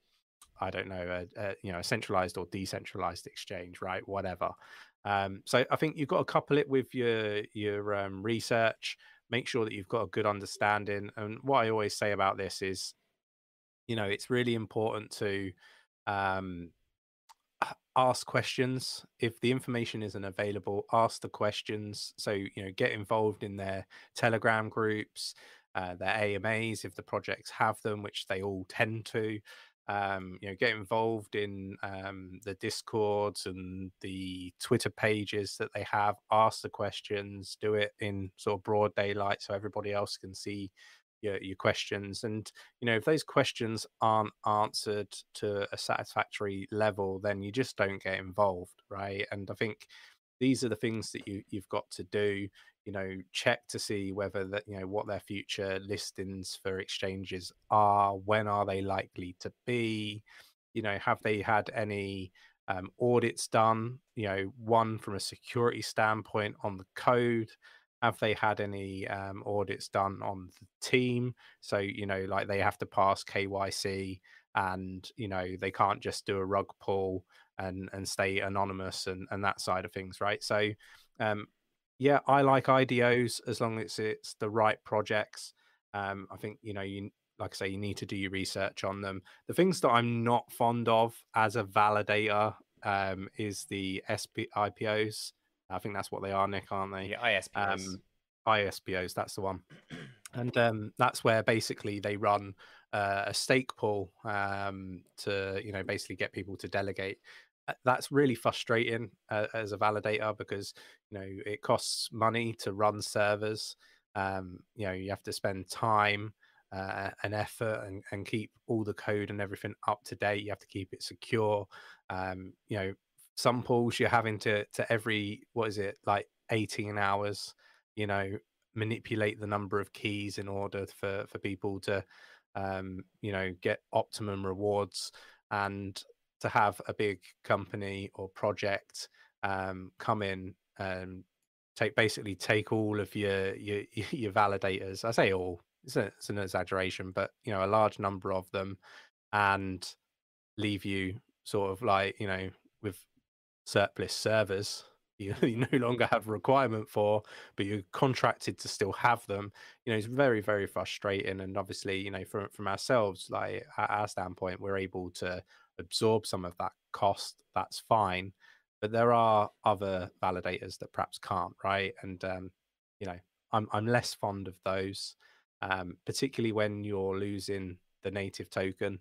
I don't know, a, a, you know, a centralized or decentralized exchange, right? Whatever. Um, so I think you've got to couple it with your your um, research. Make sure that you've got a good understanding. And what I always say about this is, you know, it's really important to um, ask questions. If the information isn't available ask the questions. So you know get involved in their telegram groups uh, their amas if the projects have them which they all tend to. Um, you know get involved in um, the discords and the twitter pages that they have. Ask the questions. Do it in sort of broad daylight so everybody else can see your, your questions and you know if those questions aren't answered to a satisfactory level then you just don't get involved right? And i think these are the things that you you've got to do you know check to see whether that you know what their future listings for exchanges are when are they likely to be? You know have they had any um, audits done you know one from a security standpoint on the code have they had any um, audits done on the team? So you know like they have to pass kyc and you know they can't just do a rug pull and and stay anonymous and and that side of things right? So um yeah i like idos as long as it's the right projects. Um i think you know you like i say you need to do your research on them. The things that i'm not fond of as a validator um is the sp ipos I think that's what they are, Nick, aren't they? Yeah, ISPs. Um, ISPOs, that's the one. And um, that's where basically they run uh, a stake pool um, to, you know, basically get people to delegate. Uh, that's really frustrating uh, as a validator because, you know, it costs money to run servers. Um, you know, you have to spend time uh, and effort and, and keep all the code and everything up to date. You have to keep it secure. Um, you know, some pools you're having to to every what is it like 18 hours you know manipulate the number of keys in order for for people to um you know get optimum rewards and to have a big company or project um come in and take basically take all of your your your validators. I say all it's, a, it's an exaggeration but you know a large number of them and leave you sort of like you know with surplus servers you, you no longer have requirement for, but you're contracted to still have them. You know, it's very, very frustrating. And obviously, you know, from from ourselves, like our standpoint, we're able to absorb some of that cost. That's fine. But there are other validators that perhaps can't, right? And um, you know, I'm I'm less fond of those, um, particularly when you're losing the native token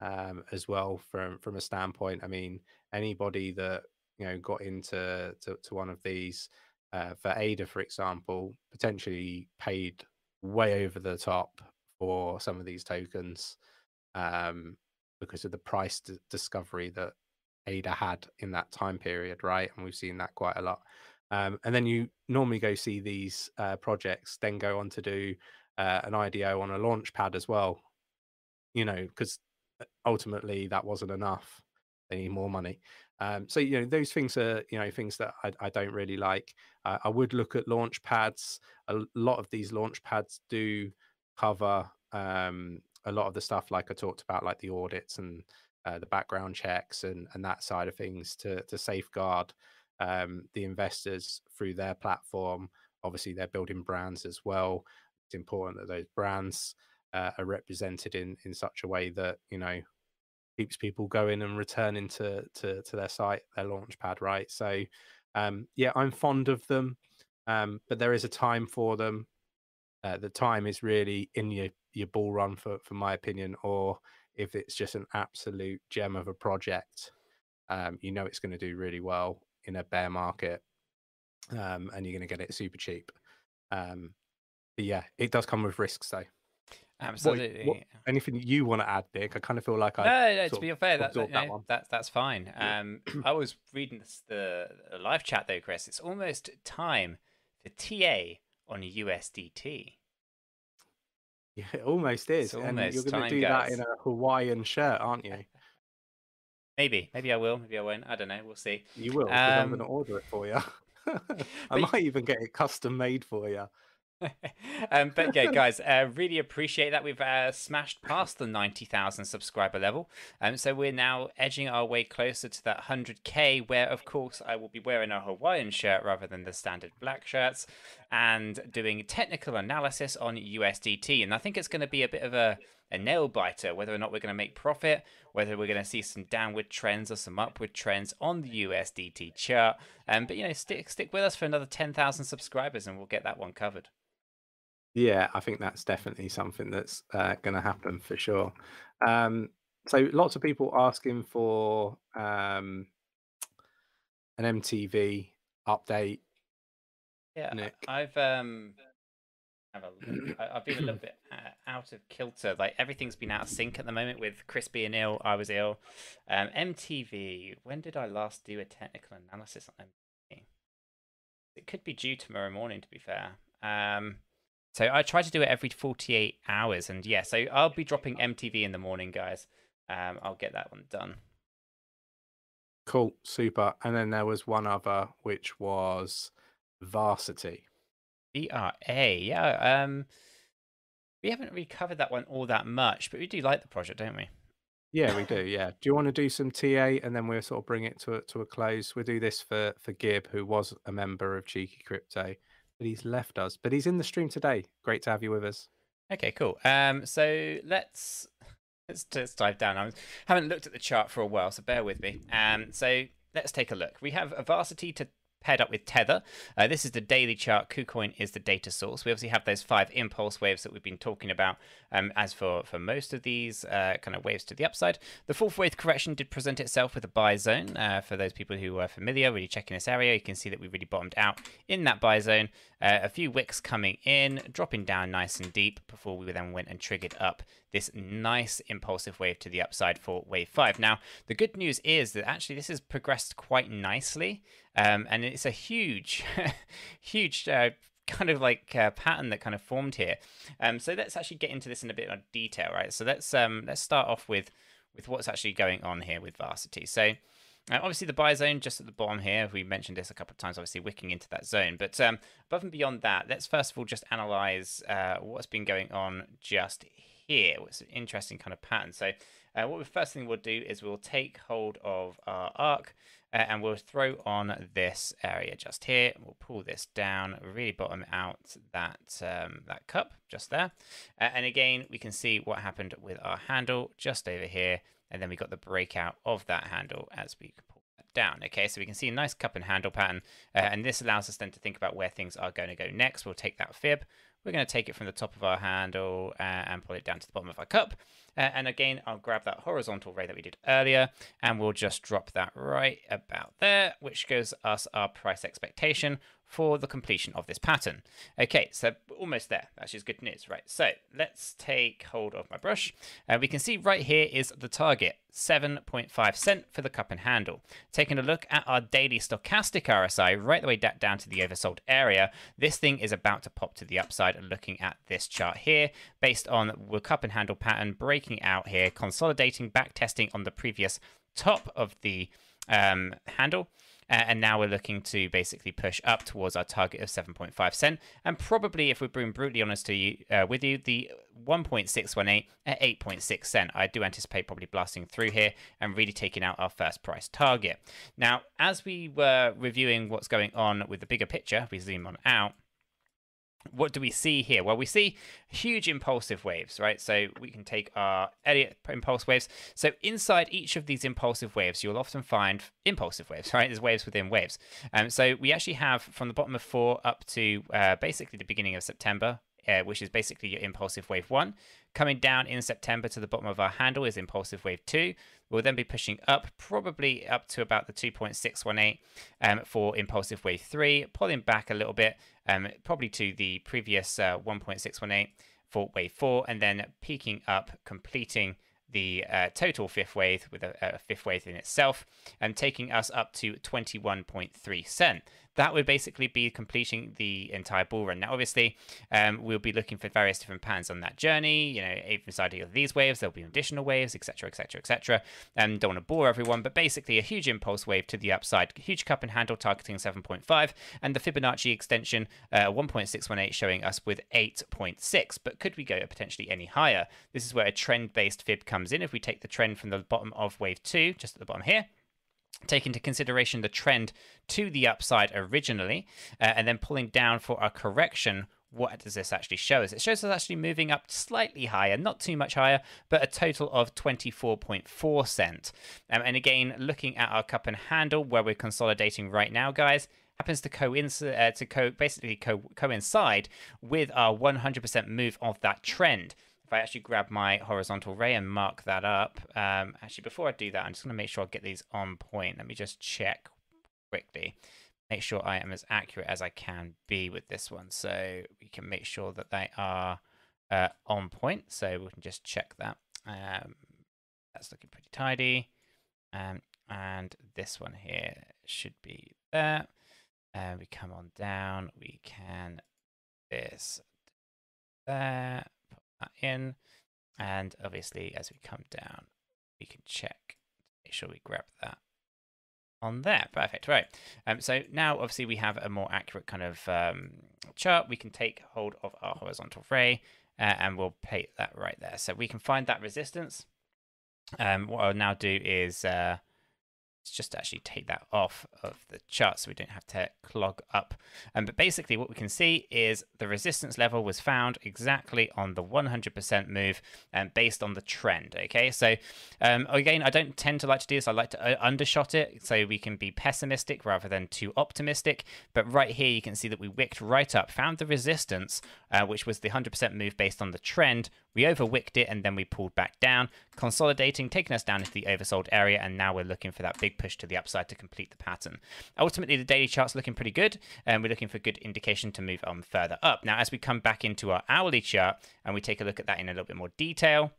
um, as well from from a standpoint. I mean, anybody that you know got into to, to one of these uh, for Ada, for example, potentially paid way over the top for some of these tokens um, because of the price d- discovery that Ada had in that time period, right? And we've seen that quite a lot. Um, and then you normally go see these uh, projects, then go on to do uh, an IDO on a launch pad as well, you know, because ultimately that wasn't enough. They need more money. Um, so you know those things are you know things that I, I don't really like. Uh, I would look at launch pads. A lot of these launch pads do cover um, a lot of the stuff like I talked about, like the audits and uh, the background checks and and that side of things to to safeguard um, the investors through their platform. Obviously, they're building brands as well. It's important that those brands uh, are represented in in such a way that you know keeps people going and returning to to, to their site, their launchpad, right? So, um, yeah, I'm fond of them, um, but there is a time for them. Uh, the time is really in your your bull run, for for my opinion, or if it's just an absolute gem of a project, um, you know it's going to do really well in a bear market, um, and you're going to get it super cheap. Um, yeah, it does come with risks though. Absolutely. What, what, anything you want to add, Nick? I kind of feel like I. No, no. To be fair, that, that, that, that's fine. Um, I was reading this, the, the live chat though, Chris. It's almost time for TA on USDT. Yeah, it almost is. It's and almost you're going to do that in a Hawaiian shirt, aren't you? Maybe, maybe I will. Maybe I won't. I don't know. We'll see. You will. 'cause I'm Um, going to order it for you. I might even get it custom made for you. um, but yeah, guys, uh, really appreciate that we've uh, smashed past the ninety thousand subscriber level, um, so we're now edging our way closer to that hundred k. Where, of course, I will be wearing a Hawaiian shirt rather than the standard black shirts, and doing technical analysis on USDT. And I think it's going to be a bit of a a nail biter whether or not we're going to make profit, whether we're going to see some downward trends or some upward trends on the USDT chart. Um, but you know, stick stick with us for another ten thousand subscribers, and we'll get that one covered. Yeah, I think that's definitely something that's uh, going to happen for sure. Um, so lots of people asking for um, an MTV update. Yeah, I- Nick. I've um, have a look. I, I've been a little bit uh, out of kilter. Like everything's been out of sync at the moment with Chris being ill. I was ill. Um, MTV. When did I last do a technical analysis on MTV? It could be due tomorrow morning. To be fair. Um, so I try to do it every forty-eight hours, and yeah, so I'll be dropping MTV in the morning, guys. Um, I'll get that one done. Cool, super. And then there was one other, which was Verasity. VRA, yeah. Um, we haven't really covered that one all that much, but we do like the project, don't we? Yeah, we do. Yeah. Do you want to do some TA and then we'll sort of bring it to a, to a close? We'll do this for for Gib, who was a member of Cheeky Crypto, he's left us. But he's in the stream today. Great to have you with us. Okay, cool. Um, so let's let's just dive down. I haven't looked at the chart for a while, so bear with me. Um, so let's take a look. We have a Verasity to paired up with Tether. Uh, this is the daily chart. KuCoin is the data source. We obviously have those five impulse waves that we've been talking about. Um, as for for most of these uh, kind of waves to the upside, the fourth wave correction did present itself with a buy zone. Uh, for those people who are familiar, really checking this area, you can see that we really bottomed out in that buy zone. Uh, a few wicks coming in, dropping down nice and deep before we then went and triggered up this nice impulsive wave to the upside for wave five. Now, the good news is that actually this has progressed quite nicely, um, and it's a huge, huge. Uh, kind of like uh, pattern that kind of formed here. Um, so let's actually get into this in a bit more detail, right? So let's um, let's start off with with what's actually going on here with Verasity. So uh, obviously, the buy zone just at the bottom here. We mentioned this a couple of times. Obviously, wicking into that zone. But um, above and beyond that, let's first of all just analyze uh, what's been going on just here. What's an interesting kind of pattern. So, uh, what the first thing we'll do is we'll take hold of our arc. Uh, and we'll throw on this area just here. We'll pull this down, really bottom out that um, that cup just there. Uh, and again, we can see what happened with our handle just over here and then we got the breakout of that handle as we pull that down. Okay, so we can see a nice cup and handle pattern, uh, and this allows us then to think about where things are going to go next. We'll take that fib, we're going to take it from the top of our handle uh, and pull it down to the bottom of our cup. Uh, and again, I'll grab that horizontal ray that we did earlier, and we'll just drop that right about there, which gives us our price expectation for the completion of this pattern. Okay, so almost there. That's just good news, right? So let's take hold of my brush. Uh, we can see right here is the target, 7.5 cent for the cup and handle. Taking a look at our daily stochastic RSI, right the way down to the oversold area, this thing is about to pop to the upside and looking at this chart here, based on the cup and handle pattern breaking out here, consolidating, back testing on the previous top of the um, handle uh, and now we're looking to basically push up towards our target of 7.5 cent. And probably, if we're being brutally honest to you, uh, with you, the 1.618 at 8.6 cent. I do anticipate probably blasting through here and really taking out our first price target. Now, as we were reviewing what's going on with the bigger picture, we zoom on out what do we see here? Well, we see huge impulsive waves, right? So we can take our Elliott impulse waves. So inside each of these impulsive waves, you'll often find impulsive waves, right? There's waves within waves. Um, so we actually have from the bottom of four up to uh, basically the beginning of September, uh, which is basically your impulsive wave one. Coming down in September to the bottom of our handle is impulsive wave two. We'll then be pushing up, probably up to about the 2.618 um, for impulsive wave three, pulling back a little bit, um, probably to the previous uh, 1.618 for wave four, and then peaking up, completing the uh, total fifth wave with a, a, fifth wave in itself and taking us up to 21.3 cent that would basically be completing the entire bull run. Now, obviously, um, we'll be looking for various different patterns on that journey. You know, inside of these waves, there'll be additional waves, etc., etc., etc. And don't want to bore everyone, but basically a huge impulse wave to the upside, huge cup and handle targeting 7.5, and the Fibonacci extension uh, 1.618 showing us with 8.6. But could we go potentially any higher? This is where a trend-based fib comes in. If we take the trend from the bottom of wave two, just at the bottom here, take into consideration the trend to the upside originally, uh, and then pulling down for a correction, what does this actually show us? It shows us actually moving up slightly higher, not too much higher, but a total of 24.4 cent. Um, and again, looking at our cup and handle where we're consolidating right now, guys, happens to coincide uh, to co basically co coincide with our 100% move of that trend if I actually grab my horizontal ray and mark that up, um, actually before I do that, I'm just going to make sure I get these on point. Let me just check quickly. Make sure I am as accurate as I can be with this one. So we can make sure that they are uh, on point. So we can just check that. Um, that's looking pretty tidy. Um, and this one here should be there. And we come on down, we can this there that in. And obviously, as we come down, we can check, make sure we grab that on there. Perfect. Right. Um, so now, obviously, we have a more accurate kind of um, chart. We can take hold of our horizontal ray uh, and we'll plate that right there. So we can find that resistance. Um, what I'll now do is uh, Let's just actually take that off of the chart so we don't have to clog up. Um, but basically what we can see is the resistance level was found exactly on the 100% move and um, based on the trend. Okay, so um, again, I don't tend to like to do this. I like to uh, undershot it so we can be pessimistic rather than too optimistic. But right here, you can see that we wicked right up, found the resistance, uh, which was the 100% move based on the trend. We overwicked it and then we pulled back down, consolidating, taking us down into the oversold area. And now we're looking for that big push to the upside to complete the pattern. Ultimately, the daily chart's looking pretty good, and we're looking for good indication to move on further up. Now, as we come back into our hourly chart and we take a look at that in a little bit more detail,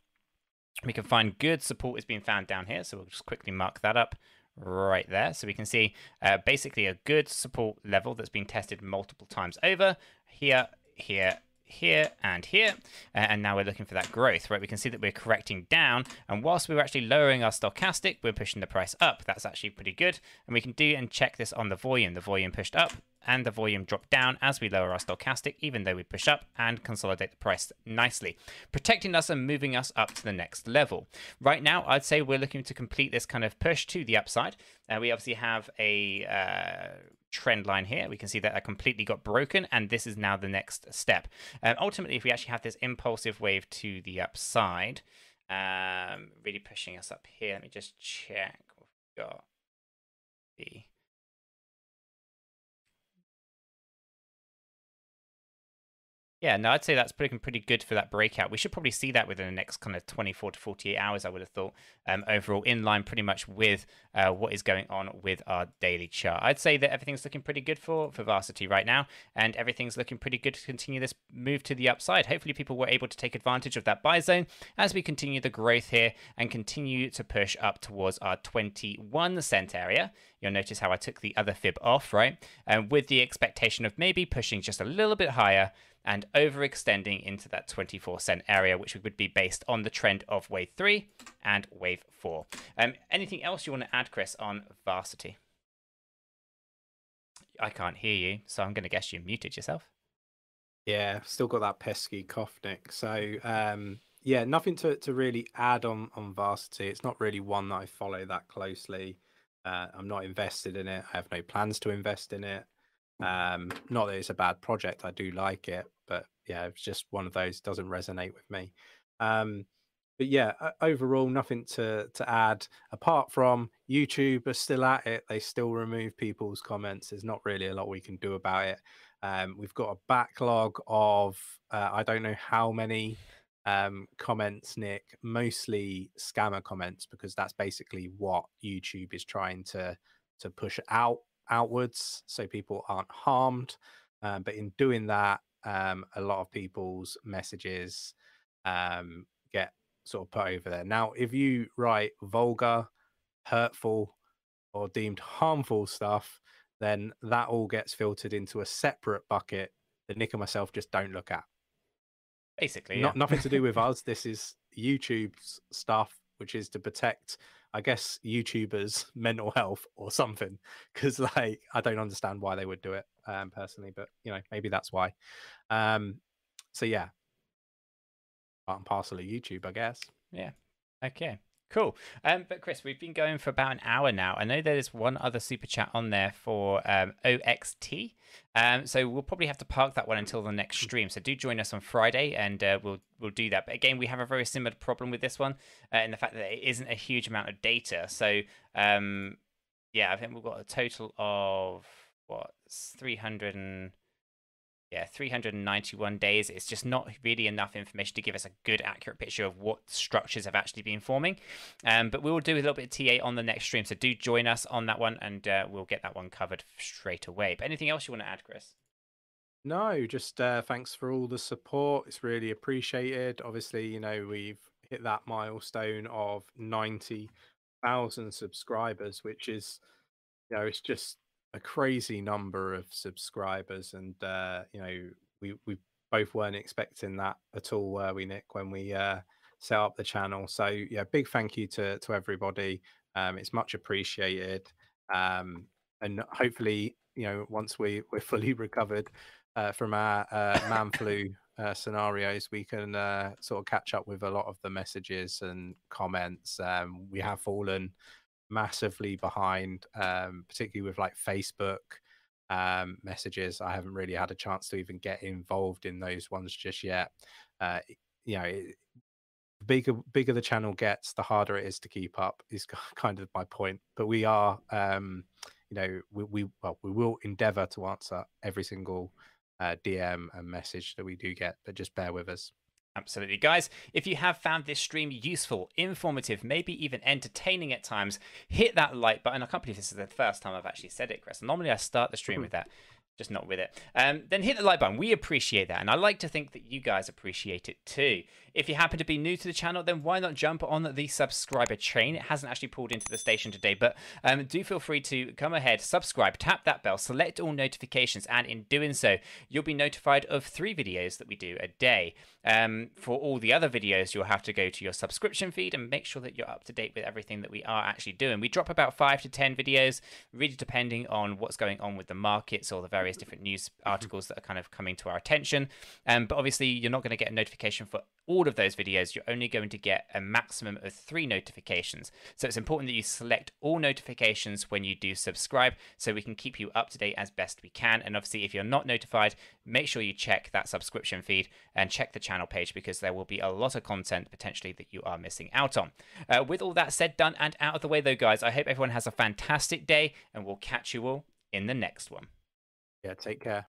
we can find good support is being found down here. So we'll just quickly mark that up right there. So we can see uh, basically a good support level that's been tested multiple times over here, here, here and here. Uh, and now we're looking for that growth, right? We can see that we're correcting down. And whilst we were actually lowering our stochastic, we're pushing the price up. That's actually pretty good. And we can do and check this on the volume. The volume pushed up and the volume dropped down as we lower our stochastic, even though we push up and consolidate the price nicely, protecting us and moving us up to the next level. Right now, I'd say we're looking to complete this kind of push to the upside. Uh, we obviously have a uh, trend line here. We can see that that completely got broken, and this is now the next step. Um, ultimately, if we actually have this impulsive wave to the upside, um, really pushing us up here, let me just check we've got. The Yeah, no, I'd say that's looking pretty good for that breakout. We should probably see that within the next kind of 24 to 48 hours. I would have thought. Um, overall, in line pretty much with uh, what is going on with our daily chart. I'd say that everything's looking pretty good for for Verasity right now, and everything's looking pretty good to continue this move to the upside. Hopefully, people were able to take advantage of that buy zone as we continue the growth here and continue to push up towards our 21 cent area. You'll notice how I took the other fib off, right? And with the expectation of maybe pushing just a little bit higher and overextending into that 24 cent area, which would be based on the trend of wave three and wave four. Um, anything else you want to add, Chris, on Verasity? I can't hear you, so I'm going to guess you muted yourself. Yeah, still got that pesky cough, Nick. So, um, yeah, nothing to, to really add on on Verasity. It's not really one that I follow that closely. Uh, I'm not invested in it. I have no plans to invest in it. Um, not that it's a bad project. I do like it, but yeah, it's just one of those doesn't resonate with me. Um, but yeah, overall, nothing to to add apart from YouTube are still at it. They still remove people's comments. There's not really a lot we can do about it. Um, we've got a backlog of uh, I don't know how many um, comments, Nick, mostly scammer comments because that's basically what YouTube is trying to to push out outwards so people aren't harmed. Um, but in doing that, um, a lot of people's messages um, get sort of put over there. Now, if you write vulgar, hurtful, or deemed harmful stuff, then that all gets filtered into a separate bucket that Nick and myself just don't look at. Basically, Not, nothing to do with us. This is YouTube's stuff, which is to protect I guess YouTubers' mental health or something. Because like I don't understand why they would do it um, personally, but you know maybe that's why. Um, so yeah, part and parcel of YouTube, I guess. Yeah. Okay. Cool. Um, but Chris, we've been going for about an hour now. I know there's one other super chat on there for um, OXT. Um, so we'll probably have to park that one until the next stream. So do join us on Friday, and uh, we'll we'll do that. But again, we have a very similar problem with this one, uh, in the fact that it isn't a huge amount of data. So um, yeah, I think we've got a total of what 300 and yeah, 391 days. It's just not really enough information to give us a good, accurate picture of what structures have actually been forming. Um, but we will do a little bit of TA on the next stream, so do join us on that one, and uh, we'll get that one covered straight away. But anything else you want to add, Chris? No, just uh, thanks for all the support. It's really appreciated. Obviously, you know we've hit that milestone of 90,000 subscribers, which is, you know, it's just a crazy number of subscribers, and uh, you know we we both weren't expecting that at all, were we, Nick, when we uh, set up the channel? So yeah, big thank you to to everybody. Um, it's much appreciated, um, and hopefully, you know, once we we're fully recovered uh, from our uh, man flu. Uh, scenarios we can uh, sort of catch up with a lot of the messages and comments um, we have fallen massively behind, um, particularly with like Facebook um, messages. I haven't really had a chance to even get involved in those ones just yet. Uh, you know, it, bigger bigger the channel gets, the harder it is to keep up. Is kind of my point. But we are, um, you know, we, we well, we will endeavour to answer every single uh, DM and message that we do get. But just bear with us. Absolutely. Guys, if you have found this stream useful, informative, maybe even entertaining at times, hit that like button. I can't believe this is the first time I've actually said it, Chris. Normally I start the stream mm-hmm. with that just not with it. Um, then hit the like button. We appreciate that. And I like to think that you guys appreciate it too. If you happen to be new to the channel, then why not jump on the subscriber train? It hasn't actually pulled into the station today, but um, do feel free to come ahead, subscribe, tap that bell, select all notifications, and in doing so, you'll be notified of three videos that we do a day. Um, for all the other videos, you'll have to go to your subscription feed and make sure that you're up to date with everything that we are actually doing. We drop about five to 10 videos, really depending on what's going on with the markets or the various different news articles that are kind of coming to our attention. Um, but obviously, you're not going to get a notification for all of those videos, you're only going to get a maximum of three notifications. So it's important that you select all notifications when you do subscribe so we can keep you up to date as best we can. And obviously, if you're not notified, make sure you check that subscription feed and check the channel page because there will be a lot of content potentially that you are missing out on. Uh, with all that said, done, and out of the way, though, guys, I hope everyone has a fantastic day and we'll catch you all in the next one. Yeah, take care.